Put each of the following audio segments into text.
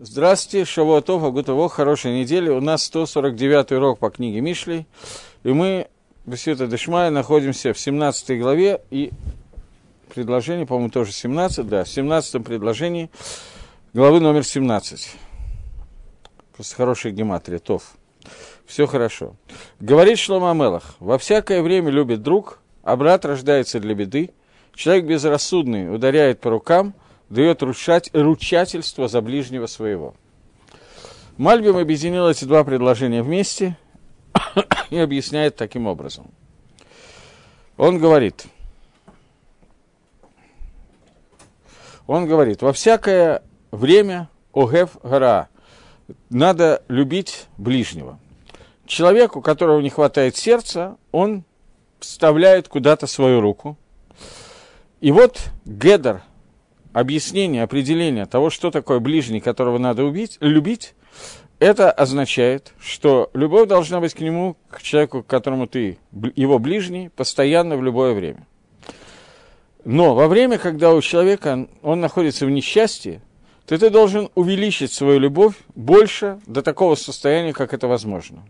Здравствуйте, Шавуатов, Агутово, хорошей недели. У нас 149 урок по книге Мишлей. И мы, Бесвета Дешмая, находимся в 17 главе. И предложение, по-моему, тоже 17, да, в 17 предложении главы номер 17. Просто хорошая гематрия, Тов. Все хорошо. Говорит Шлома Амелах, во всякое время любит друг, а брат рождается для беды. Человек безрассудный ударяет по рукам – дает ручать, ручательство за ближнего своего. Мальбим объединил эти два предложения вместе и объясняет таким образом. Он говорит, он говорит, во всякое время огев гора надо любить ближнего. Человеку, которого не хватает сердца, он вставляет куда-то свою руку. И вот Гедер, объяснение, определение того, что такое ближний, которого надо убить, любить, это означает, что любовь должна быть к нему, к человеку, к которому ты, его ближний, постоянно в любое время. Но во время, когда у человека он находится в несчастье, то ты должен увеличить свою любовь больше до такого состояния, как это возможно.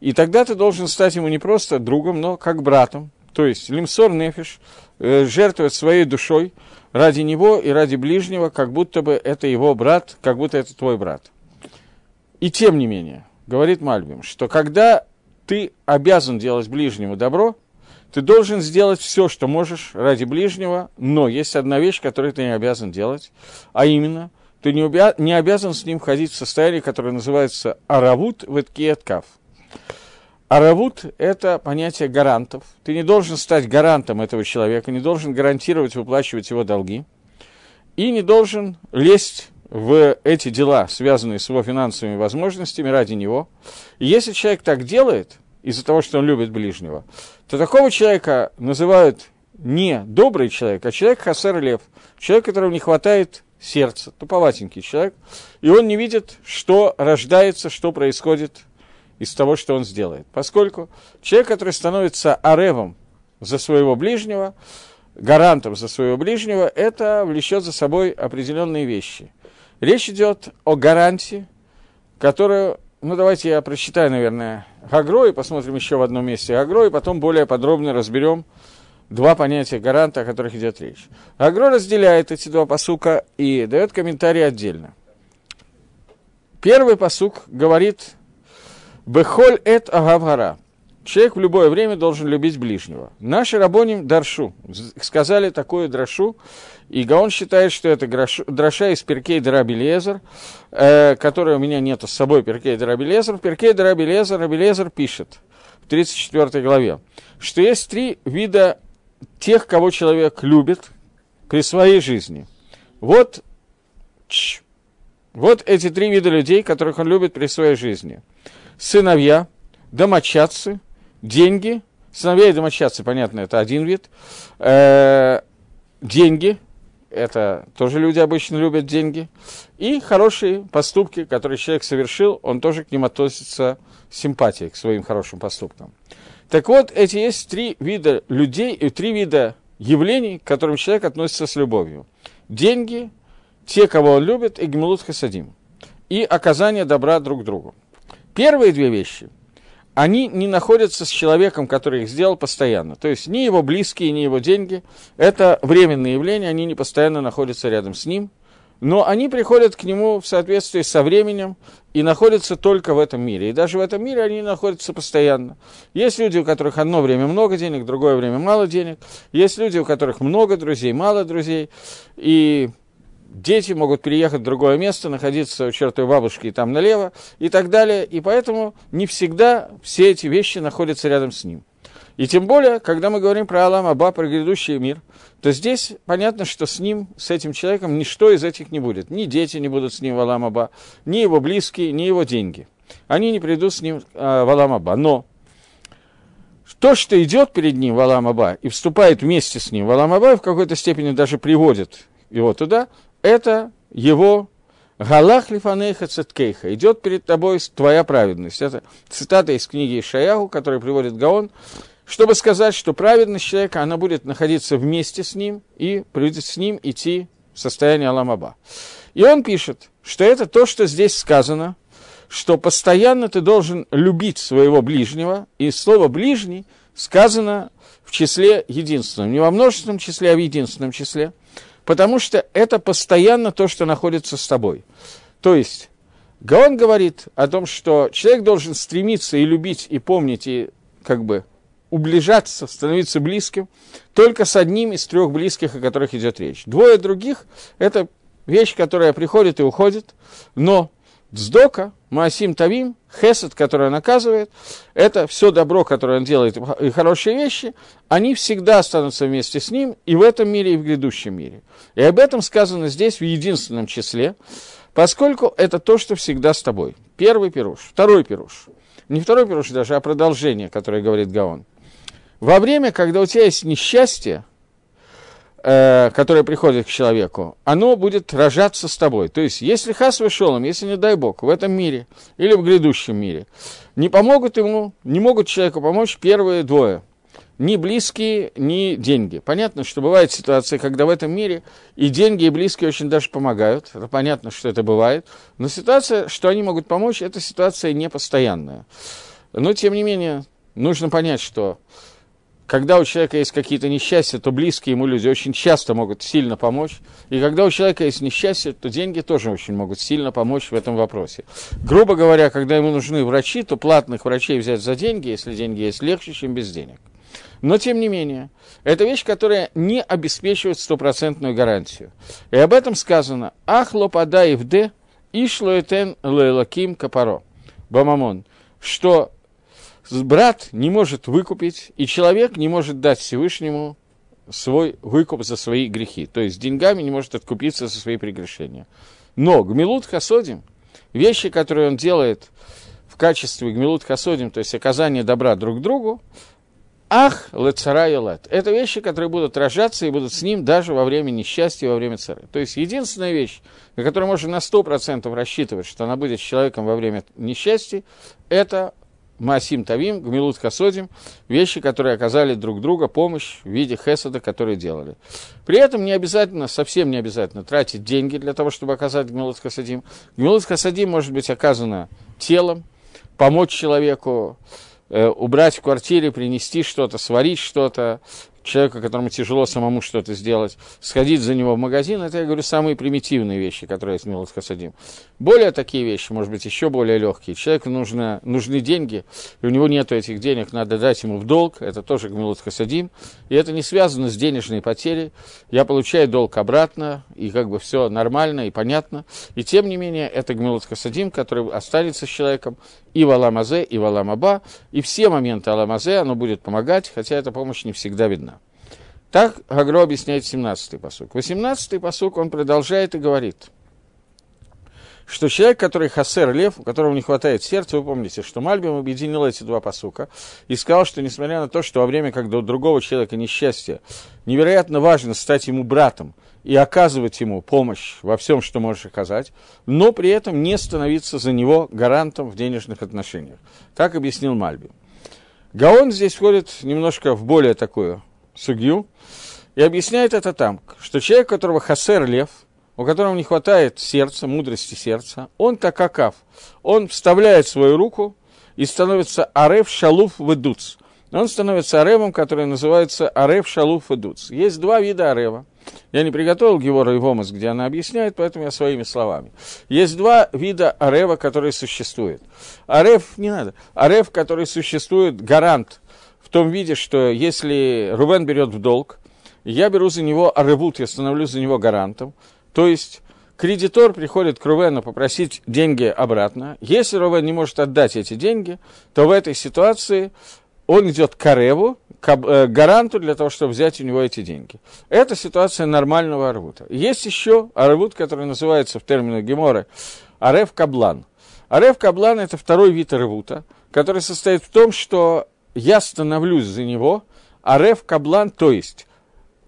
И тогда ты должен стать ему не просто другом, но как братом. То есть лимсор нефиш, э, жертвовать своей душой – ради него и ради ближнего, как будто бы это его брат, как будто это твой брат. И тем не менее, говорит Мальбим, что когда ты обязан делать ближнему добро, ты должен сделать все, что можешь ради ближнего, но есть одна вещь, которую ты не обязан делать, а именно, ты не, обя- не обязан с ним входить в состояние, которое называется аравут веткиеткав. Аравут – это понятие гарантов. Ты не должен стать гарантом этого человека, не должен гарантировать выплачивать его долги, и не должен лезть в эти дела, связанные с его финансовыми возможностями ради него. И если человек так делает, из-за того, что он любит ближнего, то такого человека называют не добрый человек, а человек хасер лев, человек, которому не хватает сердца, туповатенький человек, и он не видит, что рождается, что происходит из того, что он сделает. Поскольку человек, который становится аревом за своего ближнего, гарантом за своего ближнего, это влечет за собой определенные вещи. Речь идет о гарантии, которую, ну давайте я прочитаю, наверное, Гагро и посмотрим еще в одном месте Гагро, и потом более подробно разберем два понятия гаранта, о которых идет речь. Гагро разделяет эти два посука и дает комментарий отдельно. Первый посук говорит Бехоль эт агавгара. Человек в любое время должен любить ближнего. Наши рабоним даршу сказали такую драшу, и Гаон считает, что это драша из Перкей Дарабелезер, э, которой у меня нету с собой Перкей Дарабелезер. Перкей Дарабелезер Рабелезер пишет в 34 главе, что есть три вида тех, кого человек любит при своей жизни. Вот, вот эти три вида людей, которых он любит при своей жизни – сыновья, домочадцы, деньги. Сыновья и домочадцы, понятно, это один вид. Э, деньги, это тоже люди обычно любят деньги. И хорошие поступки, которые человек совершил, он тоже к ним относится с симпатией, к своим хорошим поступкам. Так вот, эти есть три вида людей и три вида явлений, к которым человек относится с любовью. Деньги, те, кого он любит, и гмилут хасадим. И оказание добра друг другу. Первые две вещи, они не находятся с человеком, который их сделал постоянно. То есть ни его близкие, ни его деньги. Это временные явления, они не постоянно находятся рядом с ним. Но они приходят к нему в соответствии со временем и находятся только в этом мире. И даже в этом мире они находятся постоянно. Есть люди, у которых одно время много денег, другое время мало денег. Есть люди, у которых много друзей, мало друзей. И дети могут переехать в другое место, находиться у чертовой бабушки и там налево и так далее. И поэтому не всегда все эти вещи находятся рядом с ним. И тем более, когда мы говорим про Алам Аба, про грядущий мир, то здесь понятно, что с ним, с этим человеком, ничто из этих не будет. Ни дети не будут с ним в Алам Аба, ни его близкие, ни его деньги. Они не придут с ним э, в Алам Аба. Но то, что идет перед ним в Алам Аба и вступает вместе с ним в Алам Аба, в какой-то степени даже приводит его туда, это его Галах лифанейха цеткейха. Идет перед тобой твоя праведность. Это цитата из книги Ишаяху, которую приводит Гаон, чтобы сказать, что праведность человека, она будет находиться вместе с ним и будет с ним идти в состояние Аламаба. И он пишет, что это то, что здесь сказано, что постоянно ты должен любить своего ближнего, и слово «ближний» сказано в числе единственном, не во множественном числе, а в единственном числе, потому что это постоянно то, что находится с тобой. То есть, Гаон говорит о том, что человек должен стремиться и любить, и помнить, и как бы уближаться, становиться близким только с одним из трех близких, о которых идет речь. Двое других – это вещь, которая приходит и уходит, но Дздока, Маасим Тавим, Хесед, который наказывает, это все добро, которое он делает, и хорошие вещи, они всегда останутся вместе с ним и в этом мире, и в грядущем мире. И об этом сказано здесь в единственном числе, поскольку это то, что всегда с тобой. Первый пируш. Второй пируш. Не второй пируш даже, а продолжение, которое говорит Гаон. Во время, когда у тебя есть несчастье, э, которое приходит к человеку, оно будет рожаться с тобой. То есть, если хас вышел если не дай бог, в этом мире или в грядущем мире, не помогут ему, не могут человеку помочь первые двое. Ни близкие, ни деньги. Понятно, что бывают ситуации, когда в этом мире и деньги, и близкие очень даже помогают. Это понятно, что это бывает. Но ситуация, что они могут помочь, эта ситуация непостоянная. Но, тем не менее, нужно понять, что когда у человека есть какие-то несчастья, то близкие ему люди очень часто могут сильно помочь. И когда у человека есть несчастье, то деньги тоже очень могут сильно помочь в этом вопросе. Грубо говоря, когда ему нужны врачи, то платных врачей взять за деньги, если деньги есть, легче, чем без денег. Но, тем не менее, это вещь, которая не обеспечивает стопроцентную гарантию. И об этом сказано «Ах лопада ивде ишло этен лелаким капаро» Бамамон, что брат не может выкупить, и человек не может дать Всевышнему свой выкуп за свои грехи. То есть деньгами не может откупиться за свои прегрешения. Но гмилут хасодим, вещи, которые он делает в качестве гмилут хасодим, то есть оказание добра друг другу, ах, лецара лет. Это вещи, которые будут рожаться и будут с ним даже во время несчастья, во время цары. То есть единственная вещь, на которую можно на 100% рассчитывать, что она будет с человеком во время несчастья, это Маасим Тавим, Гмилут Хасодим, вещи, которые оказали друг друга помощь в виде хесада, которые делали. При этом не обязательно, совсем не обязательно тратить деньги для того, чтобы оказать Гмилут Хасадим. Гмилут Хасадим может быть оказано телом, помочь человеку, э, убрать в квартире, принести что-то, сварить что-то, человека, которому тяжело самому что-то сделать, сходить за него в магазин, это, я говорю, самые примитивные вещи, которые в Милот Хасадим. Более такие вещи, может быть, еще более легкие. Человеку нужно, нужны деньги, и у него нет этих денег, надо дать ему в долг, это тоже Гмилот Хасадим, и это не связано с денежной потерей. Я получаю долг обратно, и как бы все нормально и понятно. И тем не менее, это Гмилот Хасадим, который останется с человеком и в Аламазе, и в Аламаба, и все моменты Аламазе оно будет помогать, хотя эта помощь не всегда видна. Так Гагро объясняет 17-й посук. 18-й посук он продолжает и говорит, что человек, который хасер лев, у которого не хватает сердца, вы помните, что Мальбим объединил эти два посука и сказал, что несмотря на то, что во время, когда у другого человека несчастье, невероятно важно стать ему братом и оказывать ему помощь во всем, что можешь оказать, но при этом не становиться за него гарантом в денежных отношениях. Так объяснил Мальбим. Гаон здесь входит немножко в более такую судью, и объясняет это там, что человек, у которого хасер лев, у которого не хватает сердца, мудрости сердца, он такакав, он вставляет свою руку и становится арев шалуф ведуц. Он становится аревом, который называется арев шалуф ведуц. Есть два вида арева. Я не приготовил Гевора и Вомас, где она объясняет, поэтому я своими словами. Есть два вида арева, которые существуют. Арев, не надо, арев, который существует, гарант, в том виде, что если Рубен берет в долг, я беру за него аревут, я становлюсь за него гарантом. То есть кредитор приходит к Рувену попросить деньги обратно. Если Рувен не может отдать эти деньги, то в этой ситуации он идет к Ареву, к э, гаранту для того, чтобы взять у него эти деньги. Это ситуация нормального арвута. Есть еще арвут, который называется в терминах Гемора Арев Каблан. Арев Каблан – это второй вид арвута, который состоит в том, что я становлюсь за него, Арев Каблан, то есть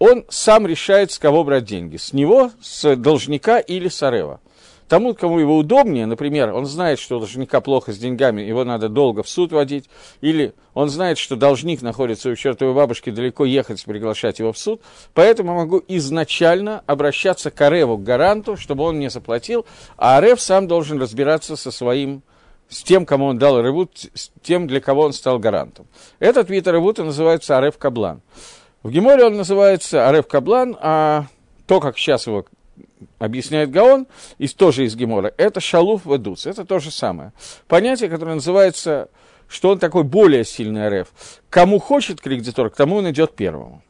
он сам решает, с кого брать деньги. С него, с должника или с Арева. тому, кому его удобнее, например, он знает, что у должника плохо с деньгами, его надо долго в суд водить, или он знает, что должник находится у чертовой бабушки, далеко ехать, приглашать его в суд, поэтому могу изначально обращаться к Ареву, к гаранту, чтобы он мне заплатил, а Арев сам должен разбираться со своим с тем, кому он дал ревут, с тем, для кого он стал гарантом. Этот вид ревута называется Арев Каблан. В Геморе он называется Арев Каблан, а то, как сейчас его объясняет Гаон, и тоже из Гемора, это шалуф вадуц, это то же самое. Понятие, которое называется, что он такой более сильный ареф. Кому хочет кредитор, к тому он идет первому.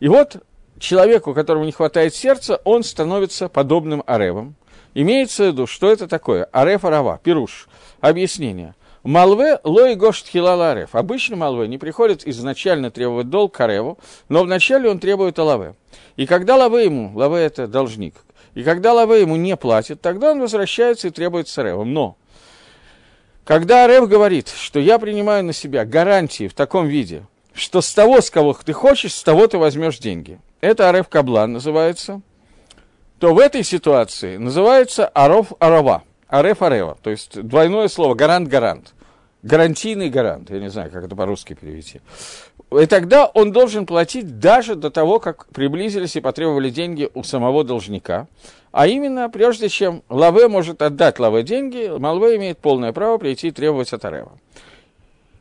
И вот человеку, которому не хватает сердца, он становится подобным аревом. Имеется в виду, что это такое? Ареф арава, пируш. Объяснение. Малве лой гошт хилала ареф. Обычно Малве не приходит изначально требовать долг Кареву, но вначале он требует Алаве. И когда Лаве ему, Лаве это должник, и когда Лаве ему не платит, тогда он возвращается и требует с Аревом. Но когда Арев говорит, что я принимаю на себя гарантии в таком виде, что с того, с кого ты хочешь, с того ты возьмешь деньги. Это Арев Каблан называется. То в этой ситуации называется Аров Арава. Ареф Арева, то есть двойное слово гарант-гарант. Гарантийный гарант, я не знаю, как это по-русски перевести. И тогда он должен платить даже до того, как приблизились и потребовали деньги у самого должника. А именно, прежде чем Лаве может отдать Лаве деньги, Малве имеет полное право прийти и требовать от Арева.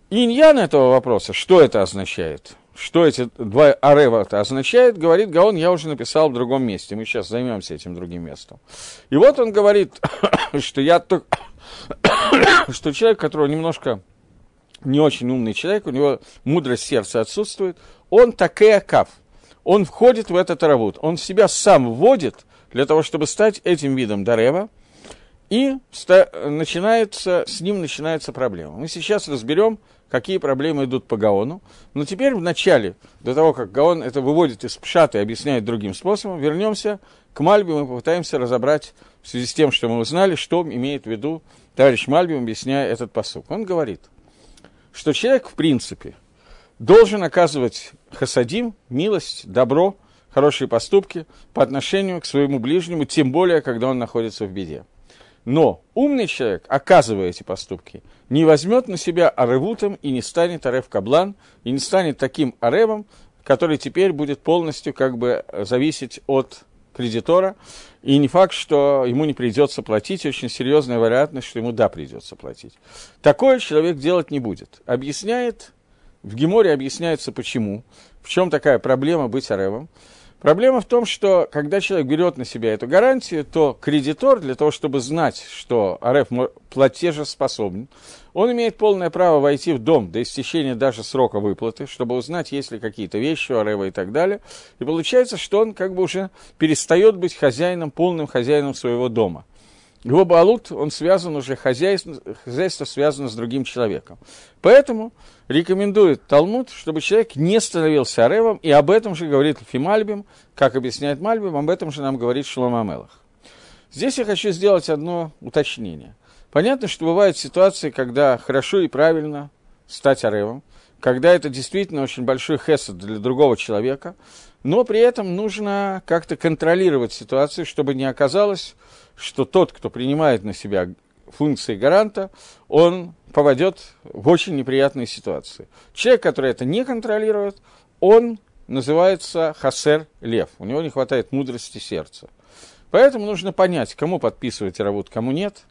Иньян этого вопроса, что это означает? Что эти два арева это означает, говорит Гаон, я уже написал в другом месте. Мы сейчас займемся этим другим местом. И вот он говорит, что я только... что человек, которого немножко не очень умный человек, у него мудрость сердца отсутствует, он такая кав. Он входит в этот равут, он себя сам вводит для того, чтобы стать этим видом Дарева, и начинается, с ним начинается проблема. Мы сейчас разберем, какие проблемы идут по Гаону. Но теперь в начале, до того, как Гаон это выводит из пшата и объясняет другим способом, вернемся к Мальбе, мы попытаемся разобрать в связи с тем, что мы узнали, что имеет в виду товарищ Мальбим, объясняя этот посук. Он говорит, что человек, в принципе, должен оказывать хасадим, милость, добро, хорошие поступки по отношению к своему ближнему, тем более, когда он находится в беде. Но умный человек, оказывая эти поступки, не возьмет на себя аревутом и не станет арев каблан, и не станет таким аревом, который теперь будет полностью как бы зависеть от кредитора, и не факт, что ему не придется платить, очень серьезная вероятность, что ему да, придется платить. Такое человек делать не будет. Объясняет, в Геморе объясняется почему, в чем такая проблема быть аревом. Проблема в том, что когда человек берет на себя эту гарантию, то кредитор, для того, чтобы знать, что РФ платежеспособен, он имеет полное право войти в дом до истечения даже срока выплаты, чтобы узнать, есть ли какие-то вещи у Арева и так далее. И получается, что он как бы уже перестает быть хозяином, полным хозяином своего дома. Его балут, он связан уже, хозяйство, хозяйство связано с другим человеком. Поэтому рекомендует Талмуд, чтобы человек не становился аревом, и об этом же говорит Фимальбим, как объясняет Мальбим, об этом же нам говорит Шлома Мелах. Здесь я хочу сделать одно уточнение. Понятно, что бывают ситуации, когда хорошо и правильно стать аревом, когда это действительно очень большой хесед для другого человека, но при этом нужно как-то контролировать ситуацию, чтобы не оказалось, что тот, кто принимает на себя функции гаранта, он попадет в очень неприятные ситуации. Человек, который это не контролирует, он называется хасер лев. У него не хватает мудрости сердца. Поэтому нужно понять, кому подписывать работу, кому нет.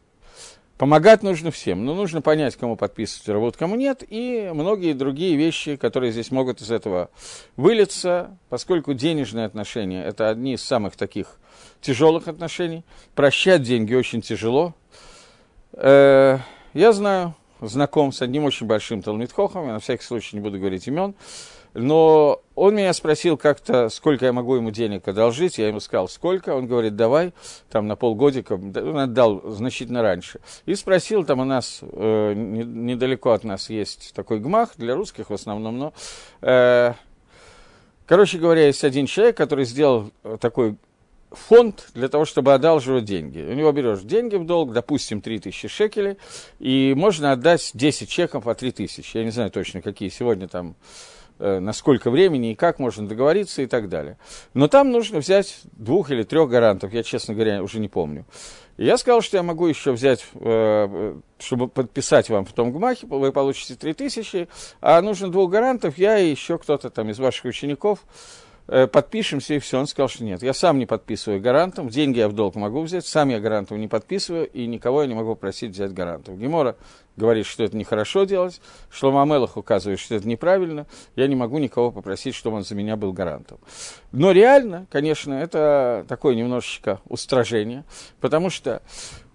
Помогать нужно всем, но нужно понять, кому подписывать работу, кому нет, и многие другие вещи, которые здесь могут из этого вылиться, поскольку денежные отношения – это одни из самых таких тяжелых отношений. Прощать деньги очень тяжело. Э, я знаю, знаком с одним очень большим Талмитхохом, я на всякий случай не буду говорить имен, но он меня спросил как-то, сколько я могу ему денег одолжить. Я ему сказал, сколько. Он говорит, давай, там на полгодика. Он отдал значительно раньше. И спросил, там у нас, э, недалеко от нас есть такой гмах, для русских в основном, но... Э, короче говоря, есть один человек, который сделал такой фонд для того, чтобы одалживать деньги. У него берешь деньги в долг, допустим, 3000 шекелей, и можно отдать 10 чеков по 3000. Я не знаю точно, какие сегодня там на сколько времени и как можно договориться и так далее. Но там нужно взять двух или трех гарантов, я, честно говоря, уже не помню. И я сказал, что я могу еще взять, э, чтобы подписать вам в том гмахе, вы получите 3000, а нужно двух гарантов, я и еще кто-то там из ваших учеников, Э, подпишемся и все. Он сказал, что нет, я сам не подписываю гарантом, деньги я в долг могу взять, сам я гарантом не подписываю, и никого я не могу просить взять гарантом. Гемора говорит, что это нехорошо делать, Шлома Амелах указывает, что это неправильно, я не могу никого попросить, чтобы он за меня был гарантом. Но реально, конечно, это такое немножечко устражение, потому что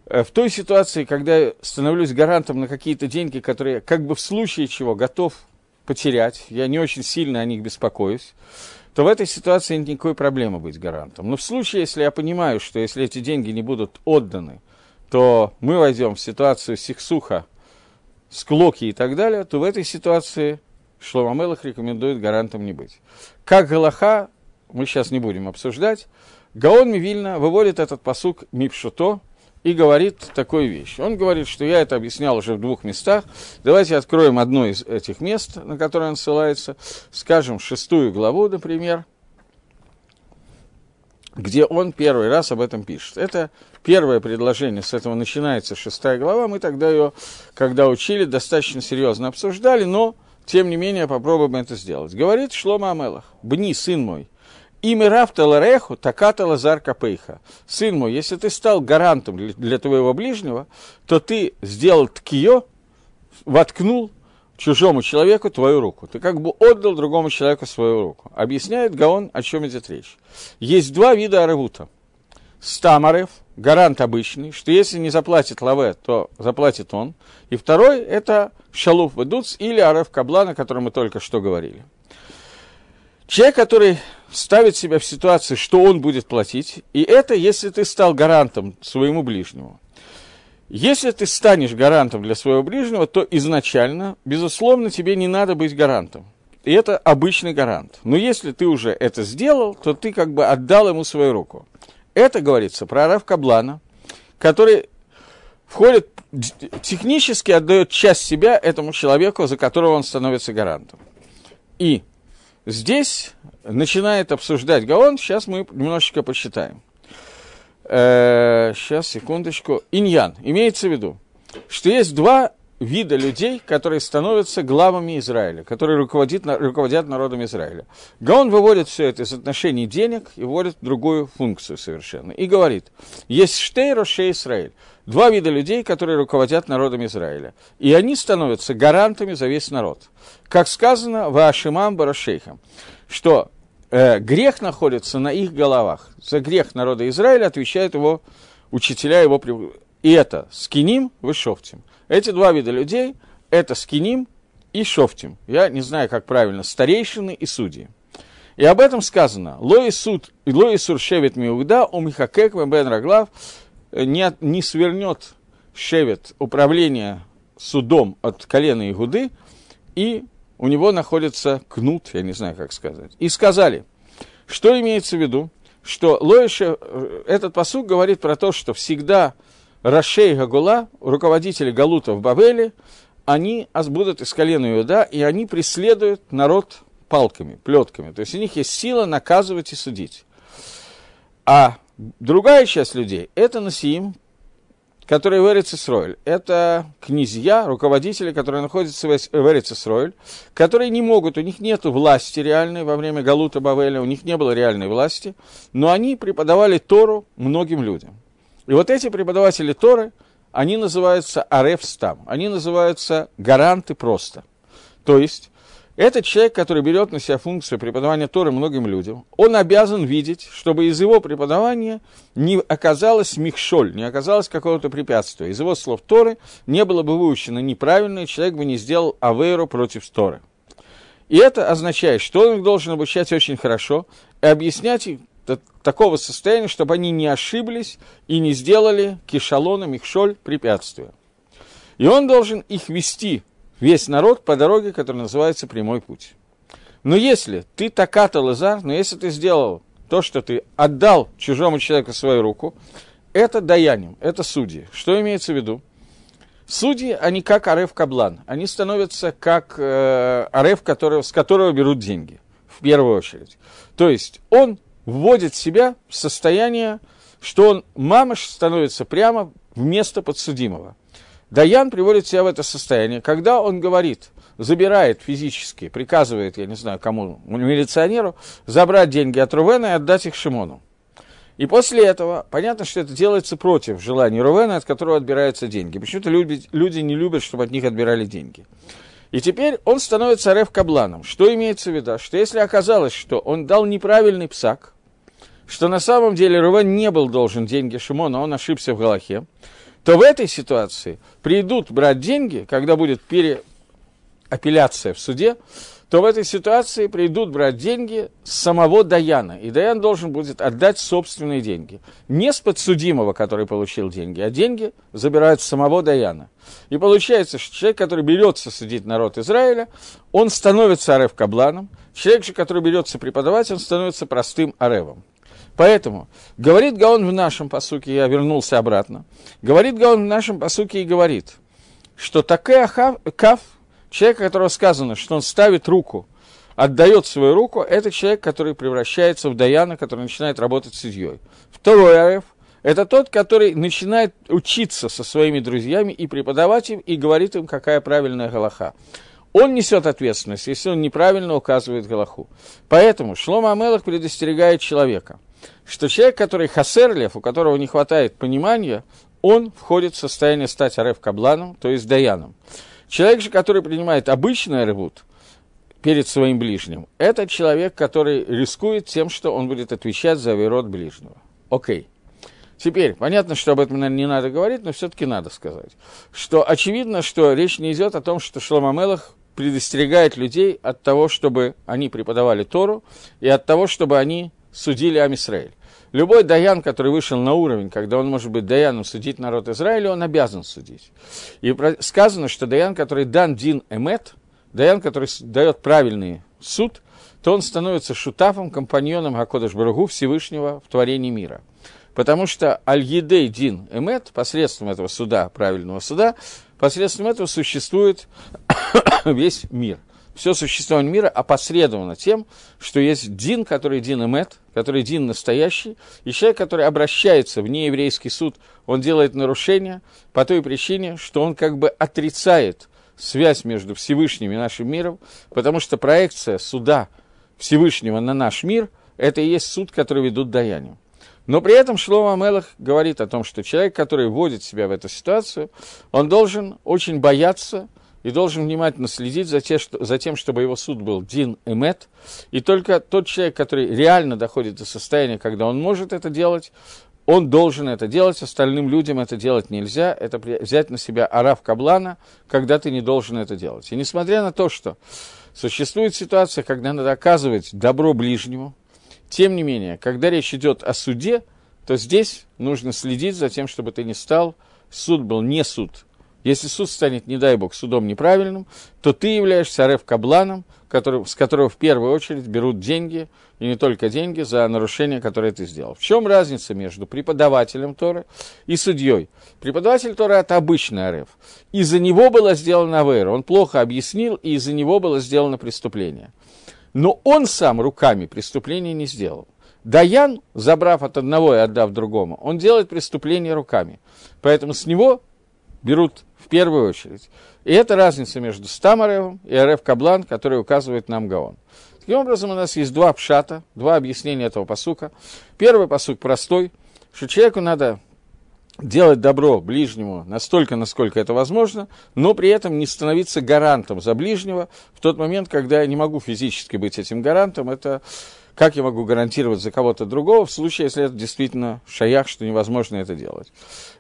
э, в той ситуации, когда я становлюсь гарантом на какие-то деньги, которые как бы в случае чего готов потерять, я не очень сильно о них беспокоюсь, то в этой ситуации нет никакой проблемы быть гарантом. Но в случае, если я понимаю, что если эти деньги не будут отданы, то мы войдем в ситуацию сихсуха, склоки и так далее, то в этой ситуации Шломамелах рекомендует гарантом не быть. Как Галаха, мы сейчас не будем обсуждать, Гаон Мивильна выводит этот посук Мипшуто, и говорит такую вещь. Он говорит, что я это объяснял уже в двух местах. Давайте откроем одно из этих мест, на которое он ссылается. Скажем, шестую главу, например, где он первый раз об этом пишет. Это первое предложение, с этого начинается шестая глава. Мы тогда ее, когда учили, достаточно серьезно обсуждали, но, тем не менее, попробуем это сделать. Говорит Шлома Амелах, «Бни, сын мой, Имя Рафта Лареху, таката Лазар Капейха. Сын мой, если ты стал гарантом для твоего ближнего, то ты сделал ткиё, воткнул чужому человеку твою руку. Ты как бы отдал другому человеку свою руку. Объясняет Гаон, о чем идет речь. Есть два вида аревута. Стамарев, гарант обычный, что если не заплатит лаве, то заплатит он. И второй – это шалуф ведуц или арев каблан, о котором мы только что говорили. Человек, который ставит себя в ситуацию, что он будет платить, и это если ты стал гарантом своему ближнему. Если ты станешь гарантом для своего ближнего, то изначально, безусловно, тебе не надо быть гарантом. И это обычный гарант. Но если ты уже это сделал, то ты как бы отдал ему свою руку. Это говорится про Рав Каблана, который входит, технически отдает часть себя этому человеку, за которого он становится гарантом. И Здесь начинает обсуждать Гаон, сейчас мы немножечко посчитаем. Э, сейчас, секундочку. Иньян. Имеется в виду, что есть два вида людей, которые становятся главами Израиля, которые руководит, руководят народом Израиля. Гаон выводит все это из отношений денег и вводит другую функцию совершенно. И говорит, есть штей роше Израиль. Два вида людей, которые руководят народом Израиля. И они становятся гарантами за весь народ. Как сказано в Ашимам Барашейхам, что э, грех находится на их головах. За грех народа Израиля отвечают его учителя его. И это скиним, вы шофтим. Эти два вида людей – это скиним и шофтим. Я не знаю, как правильно, старейшины и судьи. И об этом сказано. Лои суд, лои суршевит миугда, у михакек бен раглав, не, не свернет шевет управление судом от колена Игуды, и у него находится кнут, я не знаю, как сказать. И сказали, что имеется в виду, что Лоиша, этот посуг говорит про то, что всегда Рашей Гагула, руководители Галута в Бавеле, они будут из колена Иуда, и они преследуют народ палками, плетками. То есть у них есть сила наказывать и судить. А Другая часть людей – это Насиим, которые в Эрицесройль. Это князья, руководители, которые находятся в Эрицесройль, которые не могут, у них нет власти реальной во время Галута Бавеля, у них не было реальной власти, но они преподавали Тору многим людям. И вот эти преподаватели Торы, они называются Арефстам, они называются гаранты просто. То есть этот человек, который берет на себя функцию преподавания Торы многим людям, он обязан видеть, чтобы из его преподавания не оказалось михшоль, не оказалось какого-то препятствия. Из его слов Торы не было бы выучено неправильно, и человек бы не сделал авейру против Торы. И это означает, что он их должен обучать очень хорошо и объяснять им такого состояния, чтобы они не ошиблись и не сделали кишалона, михшоль, препятствия. И он должен их вести весь народ по дороге, которая называется прямой путь. Но если ты таката лазар, но если ты сделал то, что ты отдал чужому человеку свою руку, это даянием, это судьи. Что имеется в виду? Судьи, они как Ареф Каблан, они становятся как э, с которого берут деньги, в первую очередь. То есть он вводит себя в состояние, что он, мамаш, становится прямо вместо подсудимого. Даян приводит себя в это состояние, когда он говорит, забирает физически, приказывает, я не знаю кому, милиционеру, забрать деньги от Рувена и отдать их Шимону. И после этого, понятно, что это делается против желания Рувена, от которого отбираются деньги. Почему-то люди, люди не любят, чтобы от них отбирали деньги. И теперь он становится Рев Кабланом. Что имеется в виду? Что если оказалось, что он дал неправильный псак, что на самом деле Рувен не был должен деньги Шимону, он ошибся в Галахе, то в этой ситуации придут брать деньги, когда будет переапелляция в суде, то в этой ситуации придут брать деньги с самого Даяна. И Даян должен будет отдать собственные деньги. Не с подсудимого, который получил деньги, а деньги забирают с самого Даяна. И получается, что человек, который берется судить народ Израиля, он становится Арев Кабланом. Человек же, который берется преподавать, он становится простым Аревом. Поэтому говорит Гаон в нашем посуке, я вернулся обратно, говорит Гаон в нашем посуке и говорит, что такая каф, человек, которого сказано, что он ставит руку, отдает свою руку, это человек, который превращается в Даяна, который начинает работать судьей. Второй ареф – это тот, который начинает учиться со своими друзьями и преподавать им, и говорит им, какая правильная галаха. Он несет ответственность, если он неправильно указывает галаху. Поэтому Шлома Амелах предостерегает человека – что человек, который хасерлев, у которого не хватает понимания, он входит в состояние стать ареф кабланом, то есть даяном. Человек же, который принимает обычный аревут перед своим ближним, это человек, который рискует тем, что он будет отвечать за верот ближнего. Окей. Теперь, понятно, что об этом, наверное, не надо говорить, но все-таки надо сказать, что очевидно, что речь не идет о том, что Шломамелах предостерегает людей от того, чтобы они преподавали Тору, и от того, чтобы они судили Амисраэль. Любой даян, который вышел на уровень, когда он может быть даяном судить народ Израиля, он обязан судить. И сказано, что даян, который дан дин эмет, даян, который дает правильный суд, то он становится шутафом, компаньоном Гакодыш Барагу Всевышнего в творении мира. Потому что аль-едей дин эмет, посредством этого суда, правильного суда, посредством этого существует весь мир – все существование мира опосредовано тем, что есть Дин, который Дин Эмет, который Дин настоящий, и человек, который обращается в нееврейский суд, он делает нарушение по той причине, что он как бы отрицает связь между Всевышним и нашим миром, потому что проекция суда Всевышнего на наш мир – это и есть суд, который ведут даянию. Но при этом Шлома Амелах говорит о том, что человек, который вводит себя в эту ситуацию, он должен очень бояться – и должен внимательно следить за, те, что, за тем, чтобы его суд был дин эмет, и только тот человек, который реально доходит до состояния, когда он может это делать, он должен это делать, остальным людям это делать нельзя, это взять на себя арав каблана, когда ты не должен это делать. И несмотря на то, что существует ситуация, когда надо оказывать добро ближнему, тем не менее, когда речь идет о суде, то здесь нужно следить за тем, чтобы ты не стал, суд был не суд если суд станет, не дай бог, судом неправильным, то ты являешься Ареф Кабланом, который, с которого в первую очередь берут деньги, и не только деньги, за нарушение, которое ты сделал. В чем разница между преподавателем Торы и судьей? Преподаватель Торы – это обычный Ареф. Из-за него было сделано авейр, он плохо объяснил, и из-за него было сделано преступление. Но он сам руками преступление не сделал. Даян, забрав от одного и отдав другому, он делает преступление руками. Поэтому с него берут первую очередь. И это разница между Стамаревым и Арев Каблан, который указывает нам Гаон. Таким образом, у нас есть два пшата, два объяснения этого посука. Первый посук простой, что человеку надо делать добро ближнему настолько, насколько это возможно, но при этом не становиться гарантом за ближнего в тот момент, когда я не могу физически быть этим гарантом. Это как я могу гарантировать за кого-то другого в случае, если это действительно шаях, что невозможно это делать.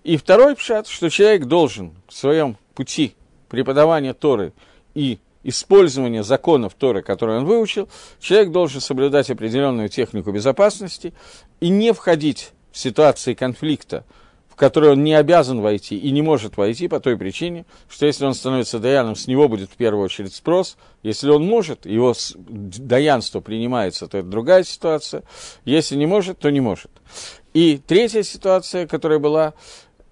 И второй пшат, что человек должен в своем пути преподавания Торы и использования законов Торы, которые он выучил, человек должен соблюдать определенную технику безопасности и не входить в ситуации конфликта в который он не обязан войти и не может войти по той причине, что если он становится даяном, с него будет в первую очередь спрос. Если он может, его даянство принимается, то это другая ситуация. Если не может, то не может. И третья ситуация, которая была,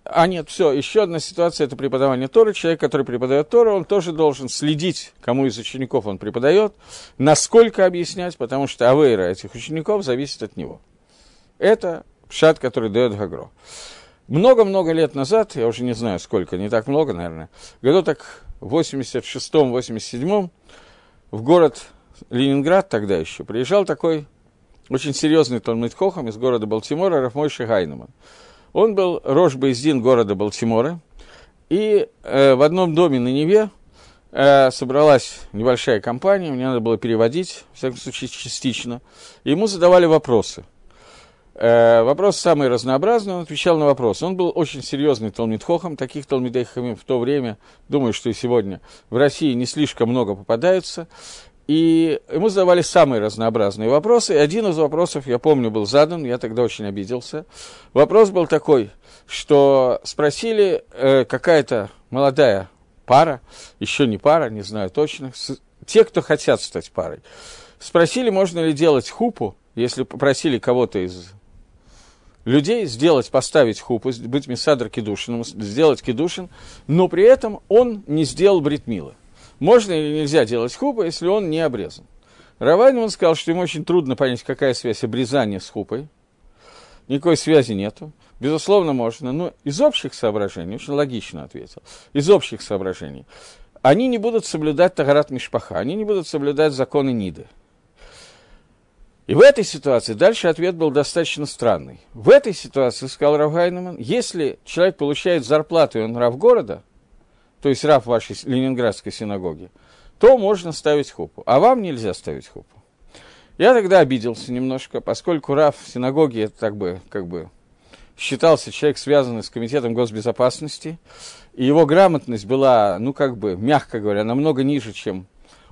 а нет, все, еще одна ситуация – это преподавание Торы. Человек, который преподает Тору, он тоже должен следить, кому из учеников он преподает, насколько объяснять, потому что авейра этих учеников зависит от него. Это пшат, который дает Гагро. Много-много лет назад, я уже не знаю сколько, не так много, наверное, году так в 86-м, 87-м в город Ленинград тогда еще приезжал такой очень серьезный Талмит Хохам из города Балтимора Рафмойши Гайнеман. Он был Рош Бейздин города Балтимора, и э, в одном доме на Неве э, собралась небольшая компания, мне надо было переводить, в всяком случае, частично. Ему задавали вопросы. Э, вопрос самый разнообразный, он отвечал на вопросы. Он был очень серьезный Талмитхохом, таких Талмидейхамим в то время, думаю, что и сегодня, в России не слишком много попадаются. И ему задавали самые разнообразные вопросы. И один из вопросов, я помню, был задан, я тогда очень обиделся. Вопрос был такой, что спросили э, какая-то молодая пара, еще не пара, не знаю точно, с, те, кто хотят стать парой, спросили, можно ли делать хупу, если попросили кого-то из людей сделать, поставить хупу, быть мисадр кедушином, сделать кедушин, но при этом он не сделал бритмила. Можно или нельзя делать хупа, если он не обрезан? Равайнман сказал, что ему очень трудно понять, какая связь обрезания с хупой. Никакой связи нету. Безусловно, можно, но из общих соображений, очень логично ответил, из общих соображений, они не будут соблюдать Тагарат Мишпаха, они не будут соблюдать законы Ниды. И в этой ситуации дальше ответ был достаточно странный. В этой ситуации, сказал Равгайнеман, если человек получает зарплату, и он рав города, то есть раб вашей ленинградской синагоги, то можно ставить хупу. А вам нельзя ставить хупу. Я тогда обиделся немножко, поскольку Раф в синагоге это так бы, как бы считался человек, связанный с комитетом госбезопасности, и его грамотность была, ну, как бы, мягко говоря, намного ниже, чем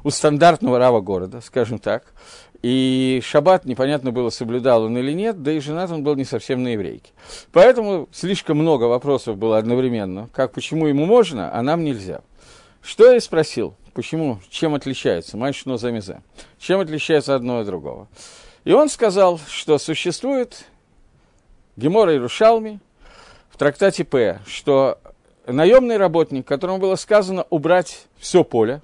у стандартного рава города, скажем так. И шаббат непонятно было, соблюдал он или нет, да и женат он был не совсем на еврейке. Поэтому слишком много вопросов было одновременно. Как, почему ему можно, а нам нельзя. Что я спросил? Почему? Чем отличается? Мальчино замезе. Чем отличается одно от другого? И он сказал, что существует Гемора и Рушалми в трактате П, что наемный работник, которому было сказано убрать все поле,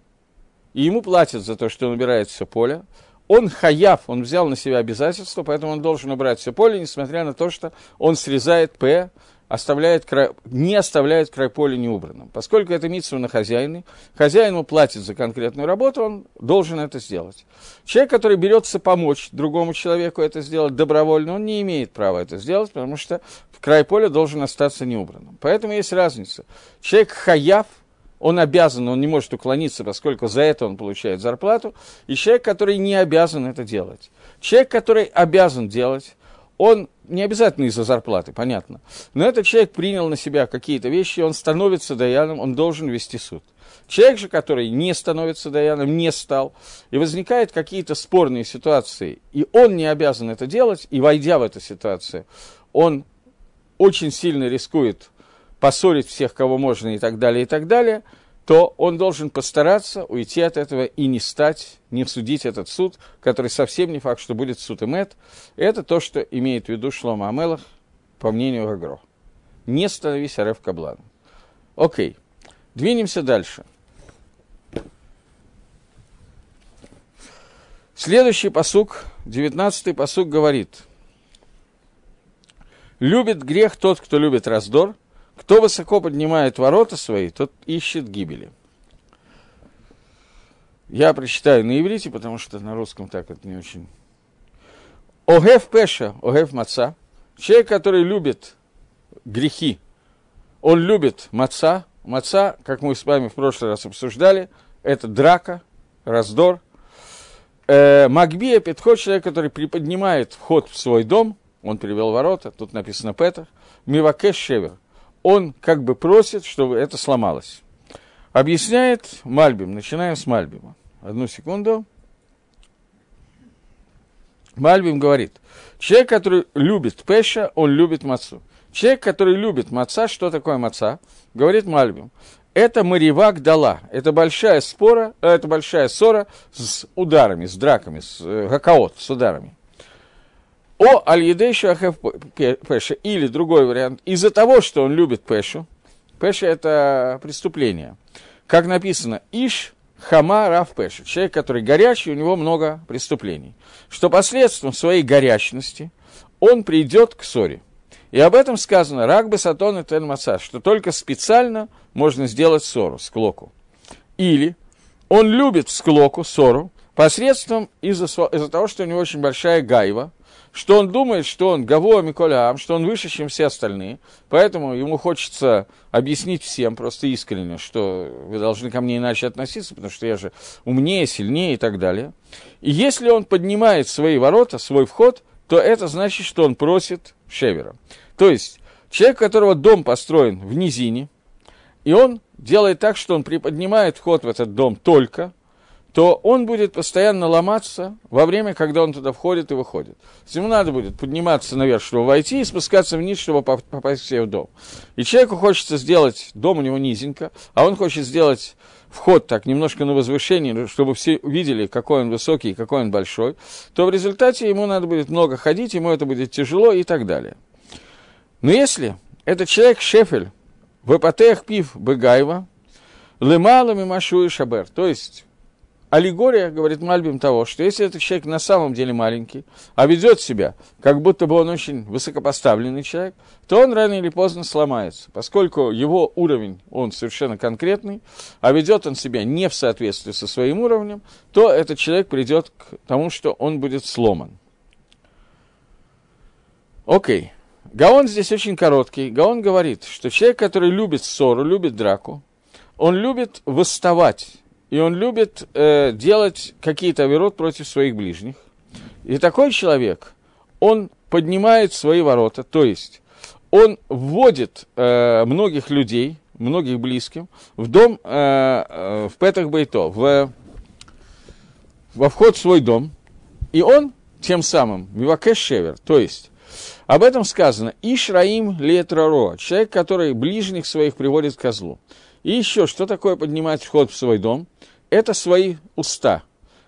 и ему платят за то, что он убирает все поле, он хаяв, он взял на себя обязательство, поэтому он должен убрать все поле, несмотря на то, что он срезает П, оставляет край, не оставляет край поля неубранным. Поскольку это митсва на хозяине, хозяин ему платит за конкретную работу, он должен это сделать. Человек, который берется помочь другому человеку это сделать добровольно, он не имеет права это сделать, потому что край поля должен остаться неубранным. Поэтому есть разница. Человек хаяв – он обязан, он не может уклониться, поскольку за это он получает зарплату, и человек, который не обязан это делать. Человек, который обязан делать, он не обязательно из-за зарплаты, понятно, но этот человек принял на себя какие-то вещи, он становится даяном, он должен вести суд. Человек же, который не становится даяном, не стал, и возникают какие-то спорные ситуации, и он не обязан это делать, и войдя в эту ситуацию, он очень сильно рискует поссорить всех, кого можно и так далее, и так далее, то он должен постараться уйти от этого и не стать, не судить этот суд, который совсем не факт, что будет суд Эмет. Это то, что имеет в виду Шлома Амелах, по мнению Гагро. Не становись Ареф Кабланом. Окей, двинемся дальше. Следующий посук, девятнадцатый посук говорит, «Любит грех тот, кто любит раздор, кто высоко поднимает ворота свои, тот ищет гибели. Я прочитаю на иврите, потому что на русском так это не очень. Огев пеша, огев маца. Человек, который любит грехи, он любит маца. Маца, как мы с вами в прошлый раз обсуждали, это драка, раздор. Э, Магбия, подход человек, который приподнимает вход в свой дом, он перевел ворота, тут написано Петах, Мивакеш Шевер, он как бы просит, чтобы это сломалось. Объясняет Мальбим, начинаем с Мальбима. Одну секунду. Мальбим говорит, человек, который любит Пеша, он любит мацу. Человек, который любит маца, что такое маца? Говорит Мальбим. Это Маривак дала. Это большая спора, э, это большая ссора с ударами, с драками, с э, гакаот, с ударами. О аль-едейшу ахев пеша. Или другой вариант. Из-за того, что он любит пешу. Пеша – это преступление. Как написано, иш хама рав пеша. Человек, который горячий, у него много преступлений. Что посредством своей горячности он придет к ссоре. И об этом сказано Рагбе Сатон и Тельмаса, что только специально можно сделать ссору, склоку. Или он любит склоку, ссору, посредством из-за, из того, что у него очень большая гайва, что он думает, что он Гаво Миколям, что он выше, чем все остальные, поэтому ему хочется объяснить всем просто искренне, что вы должны ко мне иначе относиться, потому что я же умнее, сильнее и так далее. И если он поднимает свои ворота, свой вход, то это значит, что он просит Шевера. То есть человек, у которого дом построен в низине, и он делает так, что он приподнимает вход в этот дом только, то он будет постоянно ломаться во время, когда он туда входит и выходит. Ему надо будет подниматься наверх, чтобы войти, и спускаться вниз, чтобы попасть себе в дом. И человеку хочется сделать, дом у него низенько, а он хочет сделать вход так немножко на возвышение, чтобы все увидели, какой он высокий и какой он большой, то в результате ему надо будет много ходить, ему это будет тяжело и так далее. Но если этот человек Шефель, в эпатеях пив Бегаева, лымалами машу и шабер, то есть аллегория, говорит Мальбим, того, что если этот человек на самом деле маленький, а ведет себя, как будто бы он очень высокопоставленный человек, то он рано или поздно сломается, поскольку его уровень, он совершенно конкретный, а ведет он себя не в соответствии со своим уровнем, то этот человек придет к тому, что он будет сломан. Окей. Гаон здесь очень короткий. Гаон говорит, что человек, который любит ссору, любит драку, он любит восставать и он любит э, делать какие-то оверот против своих ближних. И такой человек, он поднимает свои ворота, то есть он вводит э, многих людей, многих близких, в дом, э, э, в Петах Бейто, в, во вход в свой дом, и он тем самым, Вивакеш Шевер, то есть об этом сказано Ишраим Летраро, человек, который ближних своих приводит к козлу. И еще, что такое поднимать вход в свой дом? Это свои уста,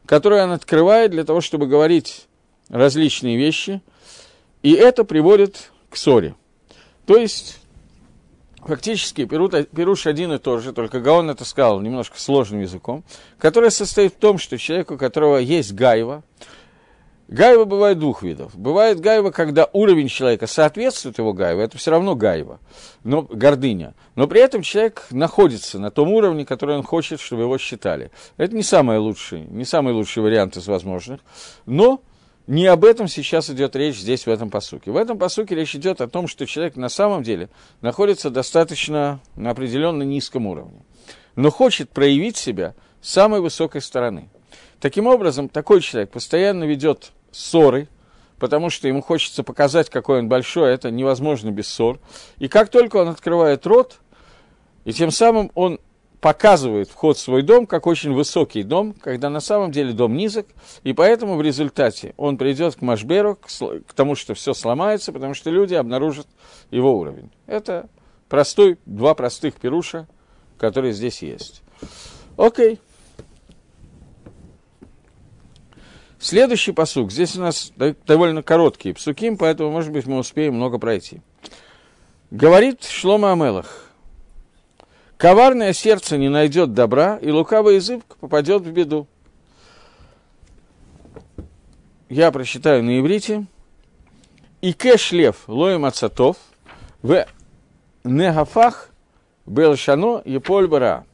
которые он открывает для того, чтобы говорить различные вещи, и это приводит к ссоре. То есть, фактически, Перуш один и тот же, только Гаон это сказал немножко сложным языком, который состоит в том, что человек, у которого есть гайва, Гаева бывает двух видов. Бывает гаева, когда уровень человека соответствует его гаеву, это все равно гаева, но гордыня. Но при этом человек находится на том уровне, который он хочет, чтобы его считали. Это не самый лучший, не самый лучший вариант из возможных, но не об этом сейчас идет речь здесь, в этом посуке. В этом посуке речь идет о том, что человек на самом деле находится достаточно на определенно низком уровне, но хочет проявить себя с самой высокой стороны. Таким образом, такой человек постоянно ведет ссоры, потому что ему хочется показать, какой он большой, а это невозможно без ссор. И как только он открывает рот, и тем самым он показывает вход в свой дом как очень высокий дом, когда на самом деле дом низок, и поэтому в результате он придет к Машберу, к, к тому, что все сломается, потому что люди обнаружат его уровень. Это простой, два простых пируша, которые здесь есть. Окей. Следующий посук. Здесь у нас довольно короткие псуким, поэтому, может быть, мы успеем много пройти. Говорит Шлома Амелах. Коварное сердце не найдет добра, и лукавый язык попадет в беду. Я прочитаю на иврите. И кэш лев лоем ацатов в негафах белшано и польбара.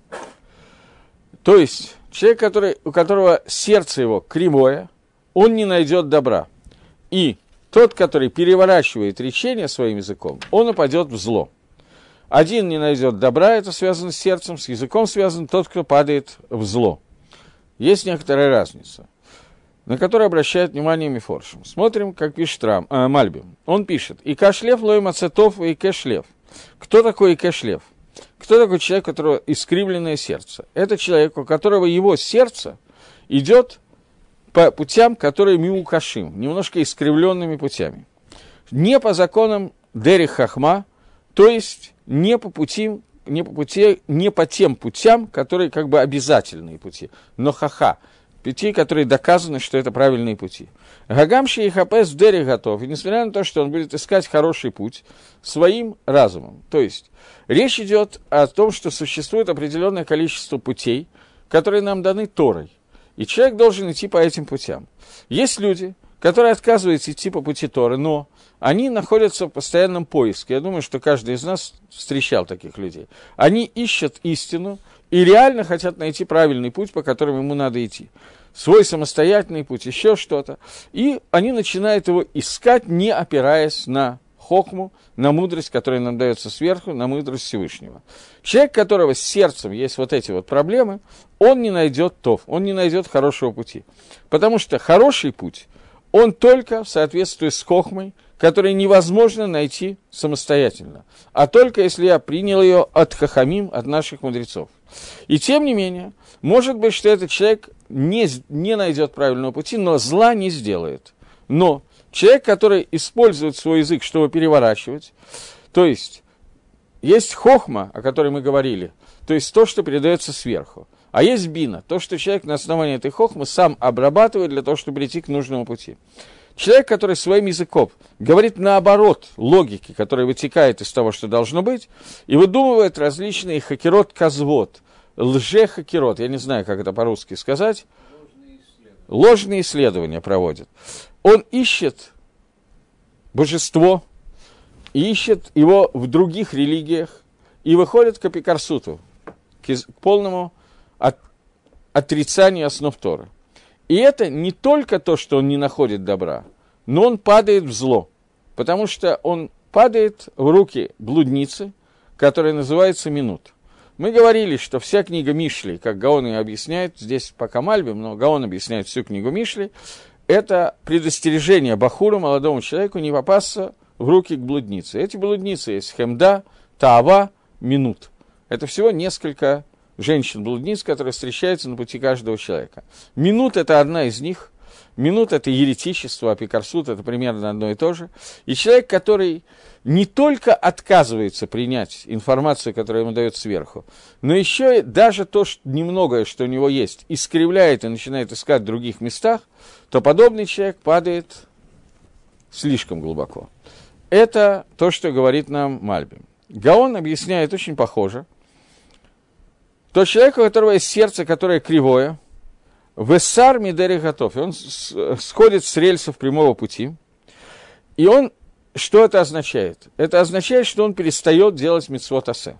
То есть, человек, который, у которого сердце его кривое, он не найдет добра. И тот, который переворачивает речение своим языком, он упадет в зло. Один не найдет добра, это связано с сердцем, с языком связан тот, кто падает в зло. Есть некоторая разница, на которую обращает внимание Мифоршим. Смотрим, как пишет Рам, э, Мальбим. Он пишет, «И кашлев лоем ацетов, и кэшлев». Кто такой и кэшлев? Кто такой человек, у которого искривленное сердце? Это человек, у которого его сердце идет по путям, которые миукашим, немножко искривленными путями. Не по законам Дери Хахма, то есть не по пути, не по, пути, не по тем путям, которые как бы обязательные пути, но хаха. пути, которые доказаны, что это правильные пути. Гагамши и Хапес Дери готов, и несмотря на то, что он будет искать хороший путь своим разумом. То есть, речь идет о том, что существует определенное количество путей, которые нам даны Торой. И человек должен идти по этим путям. Есть люди, которые отказываются идти по пути Торы, но они находятся в постоянном поиске. Я думаю, что каждый из нас встречал таких людей. Они ищут истину и реально хотят найти правильный путь, по которому ему надо идти. Свой самостоятельный путь, еще что-то. И они начинают его искать, не опираясь на хохму, на мудрость, которая нам дается сверху, на мудрость Всевышнего. Человек, у которого с сердцем есть вот эти вот проблемы, он не найдет тов, он не найдет хорошего пути. Потому что хороший путь, он только в соответствии с хохмой, которую невозможно найти самостоятельно, а только если я принял ее от хахамим, от наших мудрецов. И тем не менее, может быть, что этот человек не, не найдет правильного пути, но зла не сделает. Но человек, который использует свой язык, чтобы переворачивать, то есть есть хохма, о которой мы говорили, то есть то, что передается сверху. А есть бина, то, что человек на основании этой хохмы сам обрабатывает для того, чтобы прийти к нужному пути. Человек, который своим языком говорит наоборот логике, которая вытекает из того, что должно быть, и выдумывает различные хакерот-казвод, лже-хакерот, я не знаю, как это по-русски сказать, ложные исследования. проводит. Он ищет божество, ищет его в других религиях и выходит к апикарсуту, к полному от, отрицанию основ Торы. И это не только то, что он не находит добра, но он падает в зло, потому что он падает в руки блудницы, которая называется Минут. Мы говорили, что вся книга Мишли, как Гаон и объясняет, здесь пока Мальбим, но Гаон объясняет всю книгу Мишли, это предостережение Бахуру, молодому человеку, не попасться в руки к блуднице. Эти блудницы есть Хемда, Таава, Минут. Это всего несколько женщин-блудниц, которые встречаются на пути каждого человека. Минут – это одна из них. Минут – это еретичество, апикарсут – это примерно одно и то же. И человек, который не только отказывается принять информацию, которая ему дает сверху, но еще и даже то, что немногое, что у него есть, искривляет и начинает искать в других местах, то подобный человек падает слишком глубоко. Это то, что говорит нам Мальбим. Гаон объясняет очень похоже – то человек, у которого есть сердце, которое кривое, Весар Мидери готов, он сходит с рельсов прямого пути, и он, что это означает? Это означает, что он перестает делать митцвот асе.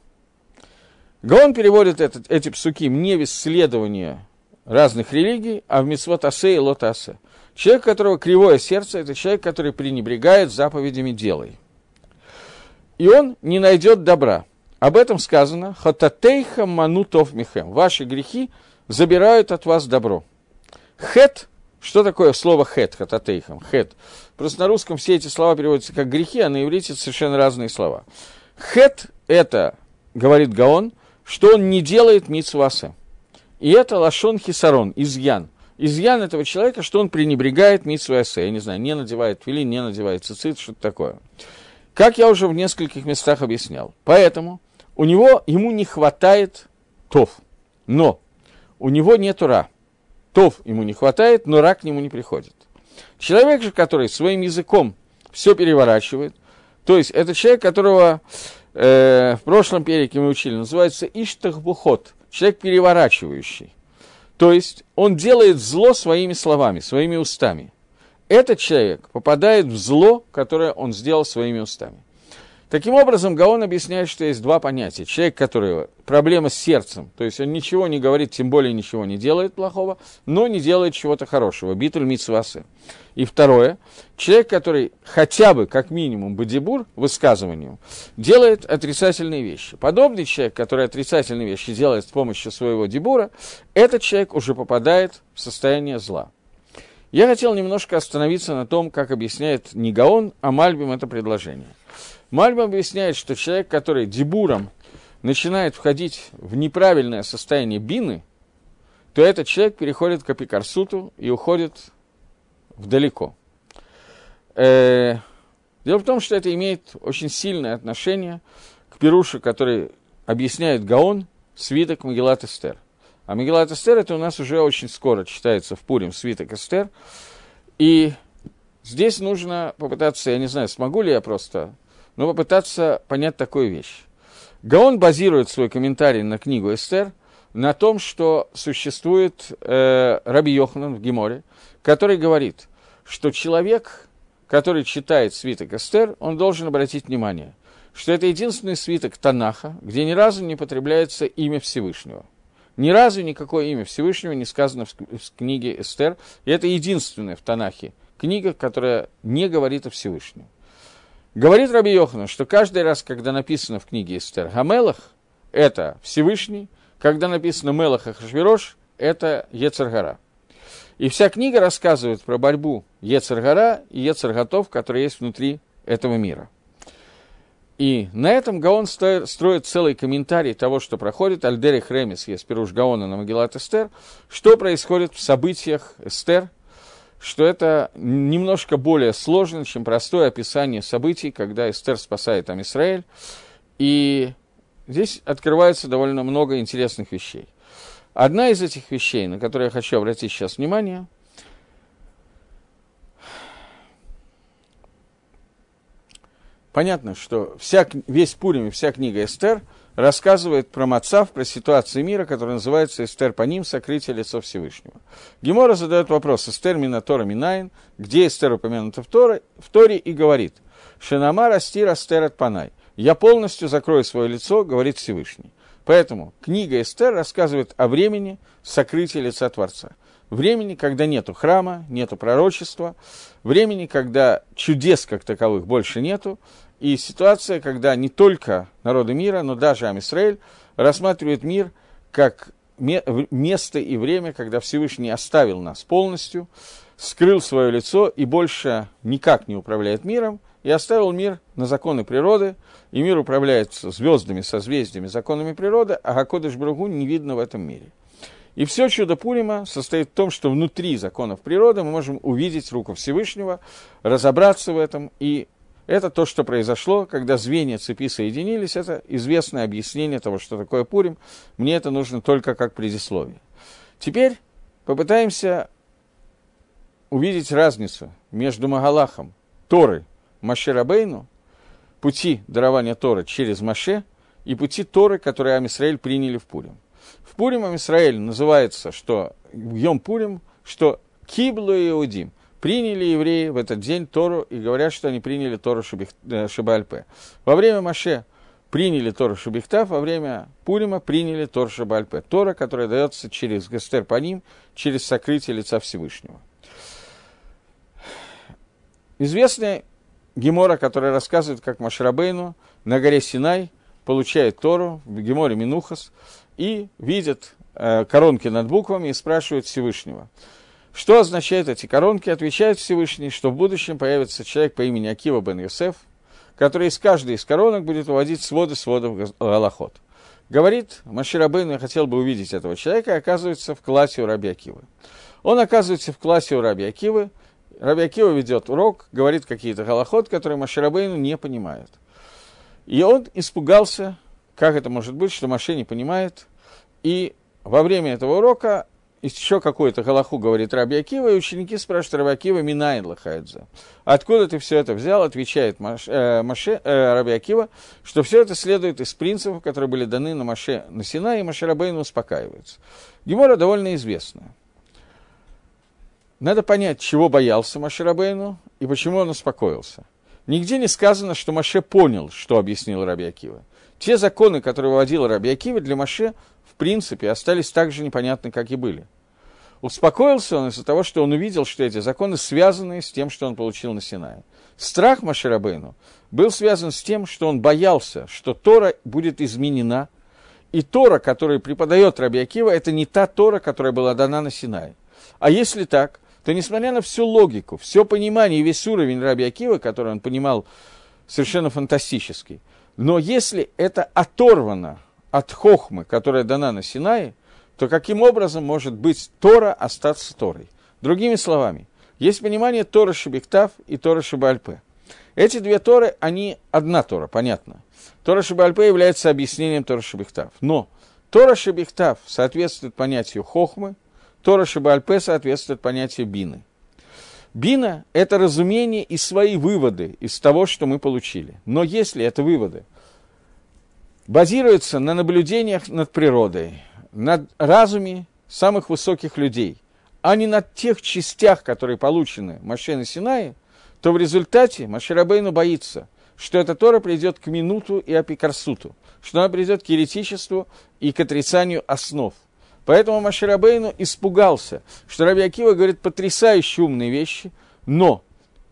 Гаон переводит этот, эти псуки не в исследование разных религий, а в митцвот асе и лот асе. Человек, у которого кривое сердце, это человек, который пренебрегает заповедями «делай». И он не найдет добра – об этом сказано «Хататейха манутов михем». Ваши грехи забирают от вас добро. Хет, что такое слово хет, хататейхам, хет? Просто на русском все эти слова переводятся как грехи, а на иврите совершенно разные слова. Хет – это, говорит Гаон, что он не делает митсваса. И это лашон хисарон, изъян. Изъян этого человека, что он пренебрегает митсвасе. Я не знаю, не надевает филин, не надевает цицит, что-то такое. Как я уже в нескольких местах объяснял. Поэтому у него, ему не хватает тов, но у него нет ра. Тов ему не хватает, но ра к нему не приходит. Человек же, который своим языком все переворачивает, то есть это человек, которого э, в прошлом перике мы учили, называется Иштахбухот, человек переворачивающий. То есть он делает зло своими словами, своими устами. Этот человек попадает в зло, которое он сделал своими устами. Таким образом, Гаон объясняет, что есть два понятия. Человек, который проблема с сердцем, то есть он ничего не говорит, тем более ничего не делает плохого, но не делает чего-то хорошего. Битуль митсвасы. И второе, человек, который хотя бы, как минимум, бадибур, высказыванием, делает отрицательные вещи. Подобный человек, который отрицательные вещи делает с помощью своего дебура, этот человек уже попадает в состояние зла. Я хотел немножко остановиться на том, как объясняет не Гаон, а Мальбим это предложение. Мальбим объясняет, что человек, который дебуром начинает входить в неправильное состояние бины, то этот человек переходит к апикарсуту и уходит вдалеко. Э, дело в том, что это имеет очень сильное отношение к Перушу, который объясняет Гаон, свиток Магеллат Эстер. А Мегилат Эстер это у нас уже очень скоро читается в Пурим свиток Эстер. И здесь нужно попытаться, я не знаю, смогу ли я просто, но попытаться понять такую вещь. Гаон базирует свой комментарий на книгу Эстер на том, что существует э, Раби Йоханан в Геморе, который говорит, что человек, который читает свиток Эстер, он должен обратить внимание, что это единственный свиток Танаха, где ни разу не потребляется имя Всевышнего. Ни разу никакое имя Всевышнего не сказано в книге Эстер, и это единственная в Танахе книга, которая не говорит о Всевышнем. Говорит Раби Йохана, что каждый раз, когда написано в книге Эстер Гамелах, это Всевышний, когда написано Мелах Ахашвирош, это Ецаргара. И вся книга рассказывает про борьбу Ецаргара и Ецарготов, которые есть внутри этого мира. И на этом Гаон строит целый комментарий того, что проходит. Альдери Хремис, есть Пируш Гаона на Магеллат Эстер, что происходит в событиях Эстер, что это немножко более сложно, чем простое описание событий, когда Эстер спасает там Израиль. И здесь открывается довольно много интересных вещей. Одна из этих вещей, на которые я хочу обратить сейчас внимание, понятно, что вся, весь Пурим и вся книга Эстер рассказывает про Мацав, про ситуацию мира, которая называется Эстер по ним, сокрытие лица Всевышнего. Гемора задает вопрос, Эстер Минатора Минайн, где Эстер упомянута в Торе, в Торе и говорит, Шенама Растир Астер от Панай. Я полностью закрою свое лицо, говорит Всевышний. Поэтому книга Эстер рассказывает о времени сокрытия лица Творца времени, когда нету храма, нету пророчества, времени, когда чудес как таковых больше нету, и ситуация, когда не только народы мира, но даже Амисраэль рассматривает мир как место и время, когда Всевышний оставил нас полностью, скрыл свое лицо и больше никак не управляет миром, и оставил мир на законы природы, и мир управляется звездами, созвездиями, законами природы, а Гакодыш Брагу не видно в этом мире. И все чудо Пурима состоит в том, что внутри законов природы мы можем увидеть руку Всевышнего, разобраться в этом. И это то, что произошло, когда звенья цепи соединились. Это известное объяснение того, что такое Пурим. Мне это нужно только как предисловие. Теперь попытаемся увидеть разницу между Магалахом, Торы, Маше Рабейну, пути дарования Торы через Маше и пути Торы, которые Амисраэль приняли в Пурим. В Пуримом Израиль называется, что Йом Пурим, что Киблу Иудим. Приняли евреи в этот день Тору и говорят, что они приняли Тору э, Шабальпе. Во время Маше приняли Тору Шабихтав, во время Пурима приняли Тору Шабальпе. Тора, которая дается через Гестер по ним, через сокрытие лица Всевышнего. Известная Гемора, которая рассказывает, как Машрабейну на горе Синай получает Тору в Геморе Минухас, и видят э, коронки над буквами и спрашивают Всевышнего. Что означают эти коронки? Отвечает Всевышний, что в будущем появится человек по имени Акива бен Йосеф, который из каждой из коронок будет выводить своды сводов Галахот. Говорит, Маширабейн, хотел бы увидеть этого человека, оказывается в классе у Раби Акивы. Он оказывается в классе у Раби Акивы, Раби Акива ведет урок, говорит какие-то галахот, которые Маширабейну не понимает. И он испугался, как это может быть, что Маше не понимает. И во время этого урока еще какой-то галаху говорит Раби и ученики спрашивают Раби Акива, Минайн Лахайдза. Откуда ты все это взял? Отвечает Маше, э, Маше, э, Раби что все это следует из принципов, которые были даны на Маше на Сина, и Маше Рабейну успокаивается. Гемора довольно известная. Надо понять, чего боялся Маше Рабейну и почему он успокоился. Нигде не сказано, что Маше понял, что объяснил Раби. Те законы, которые выводил Раби для Маше, в принципе, остались так же непонятны, как и были. Успокоился он из-за того, что он увидел, что эти законы связаны с тем, что он получил на Синае. Страх Маширабейну был связан с тем, что он боялся, что Тора будет изменена, и Тора, которую преподает Раби Акива, это не та Тора, которая была дана на Синае. А если так, то несмотря на всю логику, все понимание и весь уровень Раби Акива, который он понимал совершенно фантастический, но если это оторвано от хохмы, которая дана на Синае, то каким образом может быть Тора остаться Торой? Другими словами, есть понимание Тора Шибиктав и Тора Шибальпе. Эти две Торы, они одна Тора, понятно. Тора Шибальпе является объяснением Тора Шибиктав. Но Тора Шебихтав соответствует понятию хохмы, Тора Шебальпе соответствует понятию бины. Бина – это разумение и свои выводы из того, что мы получили. Но если это выводы базируются на наблюдениях над природой, над разуме самых высоких людей, а не на тех частях, которые получены Машен и Синае, то в результате Маширабейну боится, что эта Тора придет к минуту и апикарсуту, что она придет к еретичеству и к отрицанию основ. Поэтому Маширабейну испугался, что Раби Акива говорит потрясающе умные вещи, но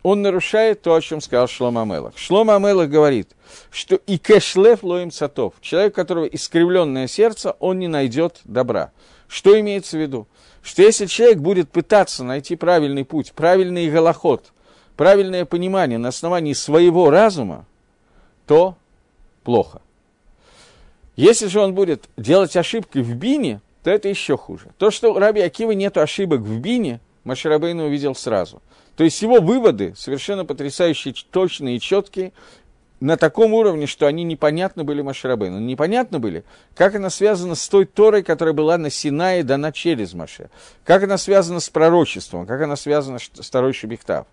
он нарушает то, о чем сказал Шлома Амелах. Шлома Амелах говорит, что и кэшлев лоим сатов, человек, у которого искривленное сердце, он не найдет добра. Что имеется в виду? Что если человек будет пытаться найти правильный путь, правильный голоход, правильное понимание на основании своего разума, то плохо. Если же он будет делать ошибки в бине, то это еще хуже. То, что у Раби Акива нет ошибок в бине, Маширабейна увидел сразу. То есть его выводы совершенно потрясающие, точные и четкие, на таком уровне, что они непонятны были Маширабейну. Непонятно были, как она связана с той Торой, которая была на Синае дана через Маше, как она связана с пророчеством, как она связана с второй Шебехтав.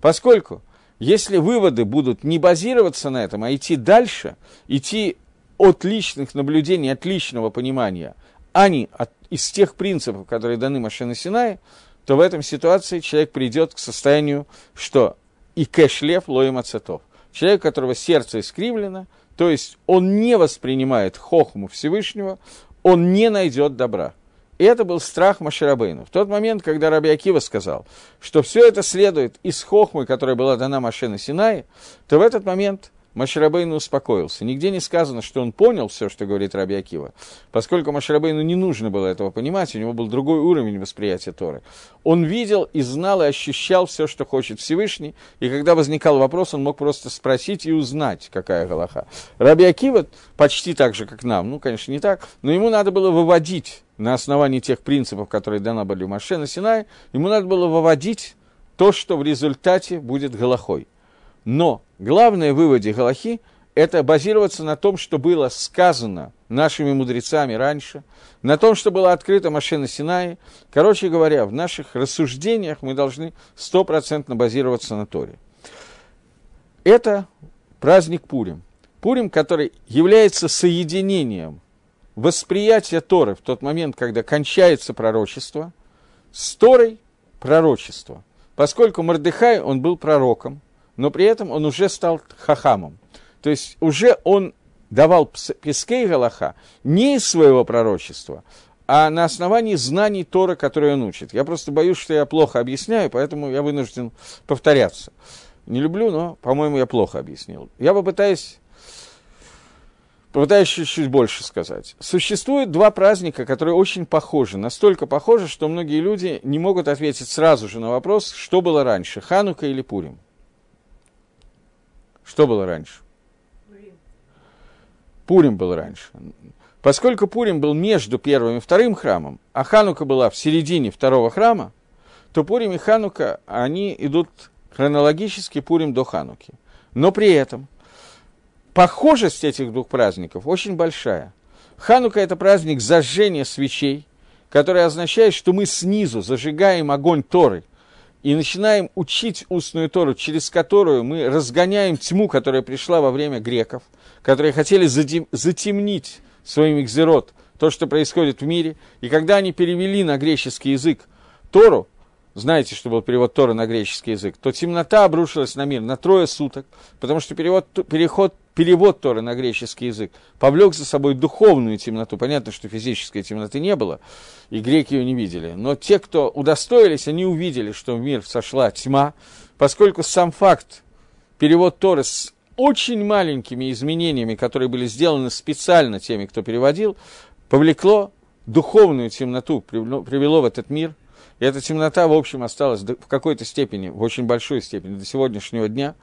Поскольку, если выводы будут не базироваться на этом, а идти дальше, идти от личных наблюдений, от личного понимания, а не от, из тех принципов, которые даны Машина Синае, то в этом ситуации человек придет к состоянию, что и кэшлев лоем ацетов человек, у которого сердце искривлено, то есть он не воспринимает хохму Всевышнего, он не найдет добра. И это был страх Маширабейну. В тот момент, когда Раби Акива сказал, что все это следует из хохмы, которая была дана Машина Синае, то в этот момент Маширабейну успокоился. Нигде не сказано, что он понял все, что говорит Раби Акива, поскольку Маширабейну не нужно было этого понимать, у него был другой уровень восприятия Торы. Он видел и знал и ощущал все, что хочет Всевышний, и когда возникал вопрос, он мог просто спросить и узнать, какая Галаха. Раби Акива почти так же, как нам, ну, конечно, не так, но ему надо было выводить на основании тех принципов, которые дана были Маше на Синае, ему надо было выводить то, что в результате будет Галахой. Но главное в выводе Галахи – это базироваться на том, что было сказано нашими мудрецами раньше, на том, что было открыто Машина Синai. Короче говоря, в наших рассуждениях мы должны стопроцентно базироваться на Торе. Это праздник Пурим. Пурим, который является соединением восприятия Торы в тот момент, когда кончается пророчество, с Торой пророчество. Поскольку Мордыхай, он был пророком – но при этом он уже стал хахамом. То есть уже он давал Пескей Галаха не из своего пророчества, а на основании знаний Тора, которые он учит. Я просто боюсь, что я плохо объясняю, поэтому я вынужден повторяться. Не люблю, но, по-моему, я плохо объяснил. Я попытаюсь, попытаюсь чуть-чуть больше сказать. Существует два праздника, которые очень похожи, настолько похожи, что многие люди не могут ответить сразу же на вопрос, что было раньше, Ханука или Пурим. Что было раньше? Пурим. Пурим был раньше. Поскольку Пурим был между первым и вторым храмом, а Ханука была в середине второго храма, то Пурим и Ханука, они идут хронологически Пурим до Хануки. Но при этом похожесть этих двух праздников очень большая. Ханука – это праздник зажжения свечей, который означает, что мы снизу зажигаем огонь Торы – и начинаем учить устную Тору, через которую мы разгоняем тьму, которая пришла во время греков, которые хотели затемнить своим экзерот то, что происходит в мире. И когда они перевели на греческий язык Тору, знаете, что был перевод Торы на греческий язык, то темнота обрушилась на мир на трое суток, потому что перевод, переход, перевод Торы на греческий язык повлек за собой духовную темноту. Понятно, что физической темноты не было, и греки ее не видели. Но те, кто удостоились, они увидели, что в мир сошла тьма, поскольку сам факт перевод Торы с очень маленькими изменениями, которые были сделаны специально теми, кто переводил, повлекло духовную темноту, привело в этот мир – и эта темнота, в общем, осталась в какой-то степени, в очень большой степени до сегодняшнего дня.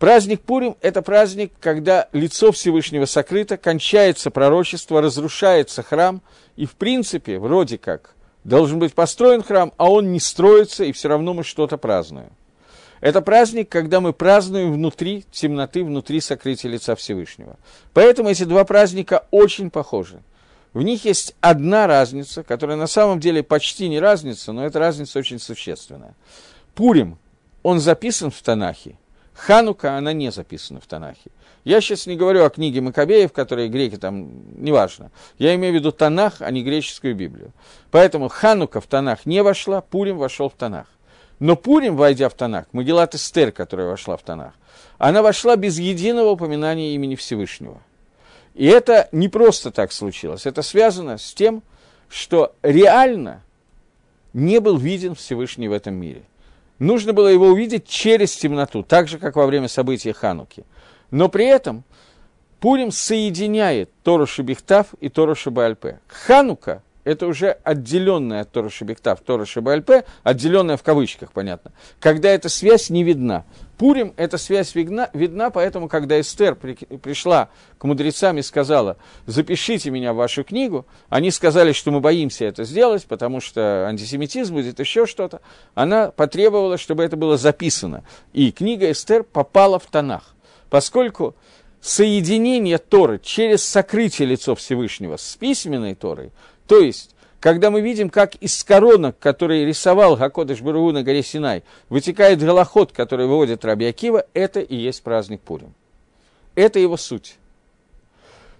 Праздник Пурим – это праздник, когда лицо Всевышнего сокрыто, кончается пророчество, разрушается храм, и, в принципе, вроде как, должен быть построен храм, а он не строится, и все равно мы что-то празднуем. Это праздник, когда мы празднуем внутри темноты, внутри сокрытия лица Всевышнего. Поэтому эти два праздника очень похожи. В них есть одна разница, которая на самом деле почти не разница, но эта разница очень существенная. Пурим, он записан в Танахе, Ханука, она не записана в Танахе. Я сейчас не говорю о книге Макабеев, которые греки там, неважно. Я имею в виду Танах, а не греческую Библию. Поэтому Ханука в Танах не вошла, Пурим вошел в Танах. Но Пурим, войдя в Танах, Магеллат Эстер, которая вошла в Танах, она вошла без единого упоминания имени Всевышнего. И это не просто так случилось. Это связано с тем, что реально не был виден Всевышний в этом мире. Нужно было его увидеть через темноту, так же, как во время событий Хануки. Но при этом Пурим соединяет Тору Шебехтав и Тору Шебальпе. Ханука – это уже отделенная от Тора Шебехтав, Тора Шебальпе, отделенная в кавычках, понятно, когда эта связь не видна. Пурим эта связь видна, видна, поэтому, когда Эстер при, пришла к мудрецам и сказала, запишите меня в вашу книгу, они сказали, что мы боимся это сделать, потому что антисемитизм будет еще что-то. Она потребовала, чтобы это было записано. И книга Эстер попала в Танах, поскольку соединение Торы через сокрытие лицо Всевышнего с письменной Торой, то есть когда мы видим, как из коронок, которые рисовал Гакодыш Бару на горе Синай, вытекает голоход, который выводит Раби Акива, это и есть праздник Пурим. Это его суть.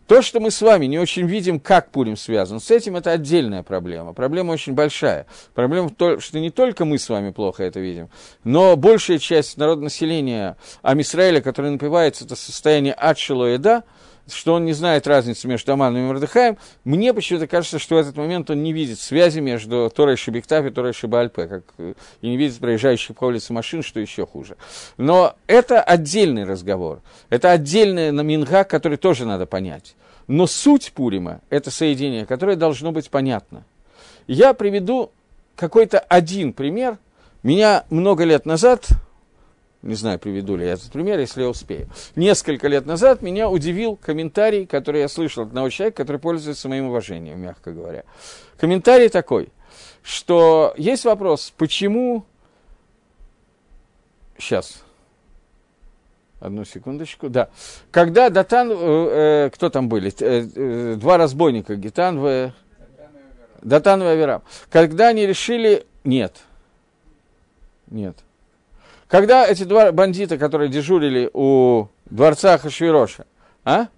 То, что мы с вами не очень видим, как Пурим связан с этим, это отдельная проблема. Проблема очень большая. Проблема в том, что не только мы с вами плохо это видим, но большая часть народного населения Амисраэля, которое напивается, это состояние адшилоеда, что он не знает разницы между Аманом и Мордыхаем, мне почему-то кажется, что в этот момент он не видит связи между Торой Шибиктав и Торой Шибальпе, как и не видит проезжающих по улице машин, что еще хуже. Но это отдельный разговор, это отдельная наминга, который тоже надо понять. Но суть Пурима – это соединение, которое должно быть понятно. Я приведу какой-то один пример. Меня много лет назад не знаю, приведу ли я этот пример, если я успею. Несколько лет назад меня удивил комментарий, который я слышал от одного человека, который пользуется моим уважением, мягко говоря. Комментарий такой, что есть вопрос, почему... Сейчас. Одну секундочку. Да. Когда Датан... Э, э, кто там были? Э, э, два разбойника, Гитан в... Датан и Аверам. Когда они решили... Нет. Нет. Когда эти два бандита, которые дежурили у дворца Хашвироша, а?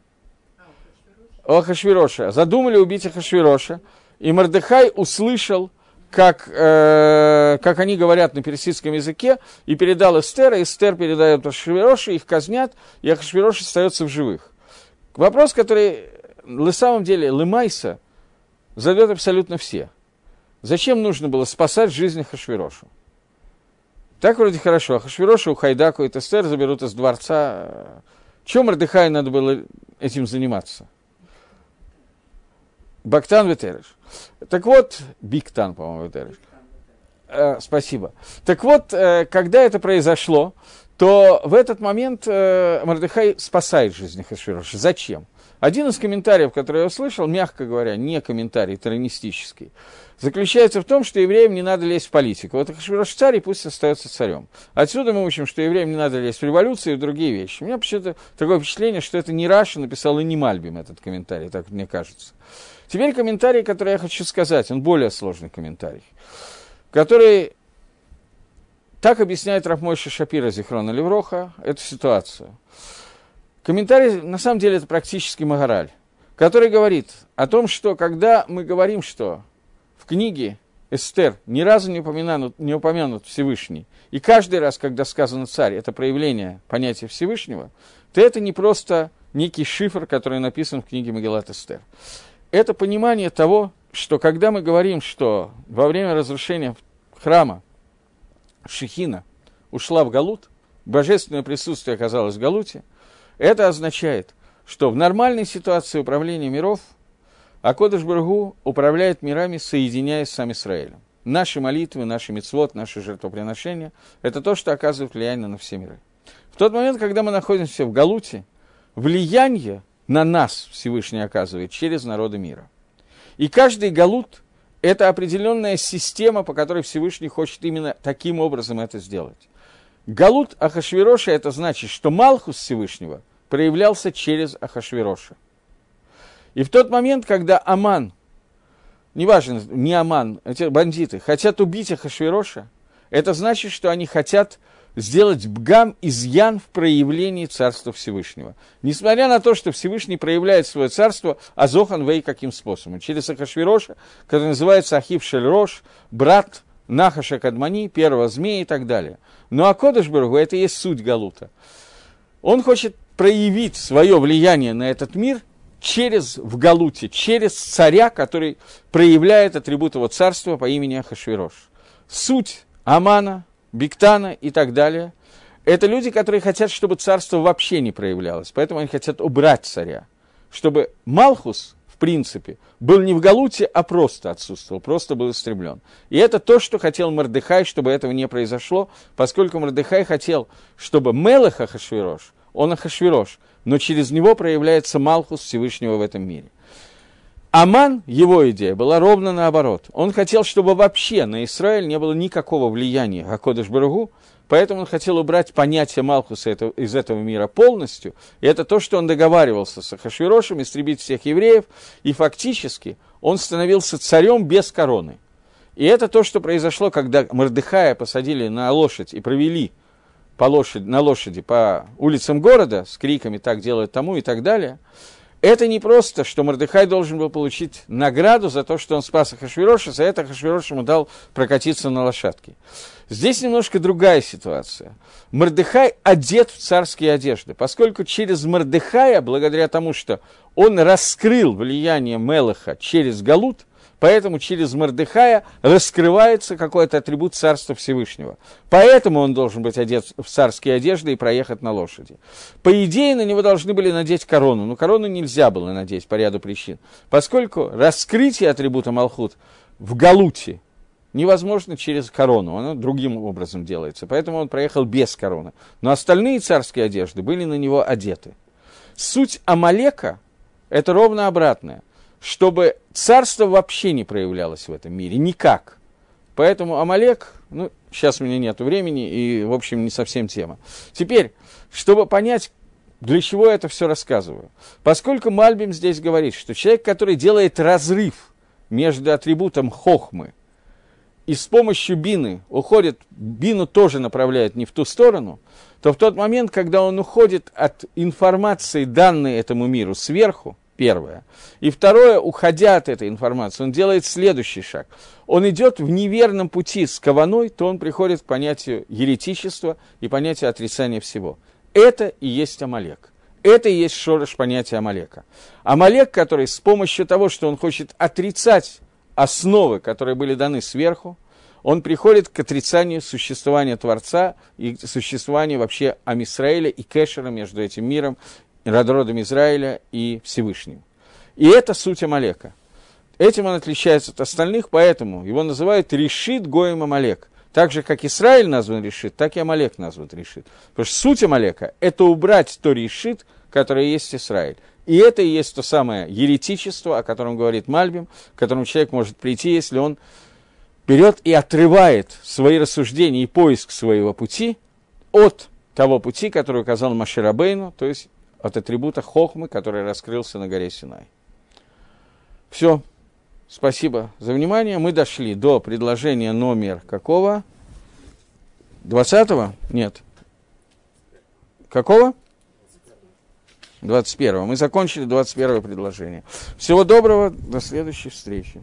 О Хашвироша, задумали убить Хашвироша, и Мордыхай услышал, как, э, как они говорят на персидском языке, и передал Эстер, и Эстер передает Хашвироша, их казнят, и Ахашвирош остается в живых. Вопрос, который на самом деле Лымайса задает абсолютно все. Зачем нужно было спасать жизнь Хашвирошу? Так вроде хорошо. А Хашвирошу, Хайдаку и Тестер заберут из дворца. Чем Мордыхай надо было этим заниматься? Бактан Ветереш. Так вот, Биктан, по-моему, Ветереш. Э, спасибо. Так вот, э, когда это произошло, то в этот момент э, Мордыхай спасает жизнь Хашвироша. Зачем? Один из комментариев, который я услышал, мягко говоря, не комментарий, тронистический, заключается в том, что евреям не надо лезть в политику. Вот Ахашвирош царь, и пусть остается царем. Отсюда мы учим, что евреям не надо лезть в революцию и в другие вещи. У меня почему-то такое впечатление, что это не Раша написал и не Мальбим этот комментарий, так мне кажется. Теперь комментарий, который я хочу сказать, он более сложный комментарий, который так объясняет Рафмойша Шапира Зихрона Левроха эту ситуацию. Комментарий, на самом деле, это практически Магараль, который говорит о том, что когда мы говорим, что в книге Эстер ни разу не упомянут, не упомянут Всевышний, и каждый раз, когда сказано царь, это проявление понятия Всевышнего, то это не просто некий шифр, который написан в книге Магеллат Эстер. Это понимание того, что когда мы говорим, что во время разрушения храма Шехина ушла в Галут, божественное присутствие оказалось в Галуте, это означает, что в нормальной ситуации управления миров – а Кодыш Бургу управляет мирами, соединяясь с сам Израилем. Наши молитвы, наши мецвод, наши жертвоприношения – это то, что оказывает влияние на все миры. В тот момент, когда мы находимся в Галуте, влияние на нас Всевышний оказывает через народы мира. И каждый Галут – это определенная система, по которой Всевышний хочет именно таким образом это сделать. Галут Ахашвироша – это значит, что Малхус Всевышнего проявлялся через Ахашвироша. И в тот момент, когда Аман, неважно, не Аман, эти бандиты, хотят убить Ахашвироша, это значит, что они хотят сделать бгам изъян в проявлении Царства Всевышнего. Несмотря на то, что Всевышний проявляет свое царство, Азохан Вей каким способом? Через Ахашвироша, который называется Ахив Шельрош, брат Нахаша Кадмани, первого змея и так далее. Но Акодыш Баргу – это и есть суть Галута. Он хочет проявить свое влияние на этот мир через, в Галуте, через царя, который проявляет атрибут его царства по имени Ахашвирош. Суть Амана, Биктана и так далее – это люди, которые хотят, чтобы царство вообще не проявлялось. Поэтому они хотят убрать царя. Чтобы Малхус, в принципе, был не в Галуте, а просто отсутствовал, просто был истреблен. И это то, что хотел Мордыхай, чтобы этого не произошло, поскольку Мордыхай хотел, чтобы Мелах Ахашвирош, он Ахашвирош, но через него проявляется Малхус Всевышнего в этом мире. Аман, его идея была ровно наоборот. Он хотел, чтобы вообще на Израиль не было никакого влияния Акодыш Барагу, поэтому он хотел убрать понятие Малхуса из этого мира полностью. И это то, что он договаривался с Ахашвирошем, истребить всех евреев, и фактически он становился царем без короны. И это то, что произошло, когда Мордыхая посадили на лошадь и провели по лошади, на лошади по улицам города с криками «так делают тому» и так далее – это не просто, что Мордыхай должен был получить награду за то, что он спас Ахашвироша, за это Ахашвирош ему дал прокатиться на лошадке. Здесь немножко другая ситуация. Мордыхай одет в царские одежды, поскольку через Мордыхая, благодаря тому, что он раскрыл влияние Мелаха через Галут – Поэтому через Мордыхая раскрывается какой-то атрибут Царства Всевышнего. Поэтому он должен быть одет в царские одежды и проехать на лошади. По идее, на него должны были надеть корону, но корону нельзя было надеть по ряду причин, поскольку раскрытие атрибута Малхут в Галуте невозможно через корону, оно другим образом делается. Поэтому он проехал без короны. Но остальные царские одежды были на него одеты. Суть Амалека – это ровно обратное – чтобы царство вообще не проявлялось в этом мире, никак. Поэтому Амалек, ну, сейчас у меня нет времени, и, в общем, не совсем тема. Теперь, чтобы понять, для чего я это все рассказываю. Поскольку Мальбим здесь говорит, что человек, который делает разрыв между атрибутом хохмы и с помощью бины уходит, бину тоже направляет не в ту сторону, то в тот момент, когда он уходит от информации, данной этому миру сверху, Первое. И второе, уходя от этой информации, он делает следующий шаг. Он идет в неверном пути с каваной, то он приходит к понятию еретичества и понятию отрицания всего. Это и есть Амалек. Это и есть шорош понятия Амалека. Амалек, который с помощью того, что он хочет отрицать основы, которые были даны сверху, он приходит к отрицанию существования Творца и существования вообще Амисраэля и Кэшера между этим миром родом Израиля и Всевышним. И это суть Амалека. Этим он отличается от остальных, поэтому его называют Решит Гоем Амалек. Так же, как Израиль назван Решит, так и Амалек назван Решит. Потому что суть Амалека – это убрать то Решит, которое есть Израиль. И это и есть то самое еретичество, о котором говорит Мальбим, к которому человек может прийти, если он берет и отрывает свои рассуждения и поиск своего пути от того пути, который указал Маширабейну, то есть от атрибута хохмы, который раскрылся на горе Синай. Все. Спасибо за внимание. Мы дошли до предложения номер какого? 20-го? Нет. Какого? 21-го. Мы закончили 21 предложение. Всего доброго, до следующей встречи.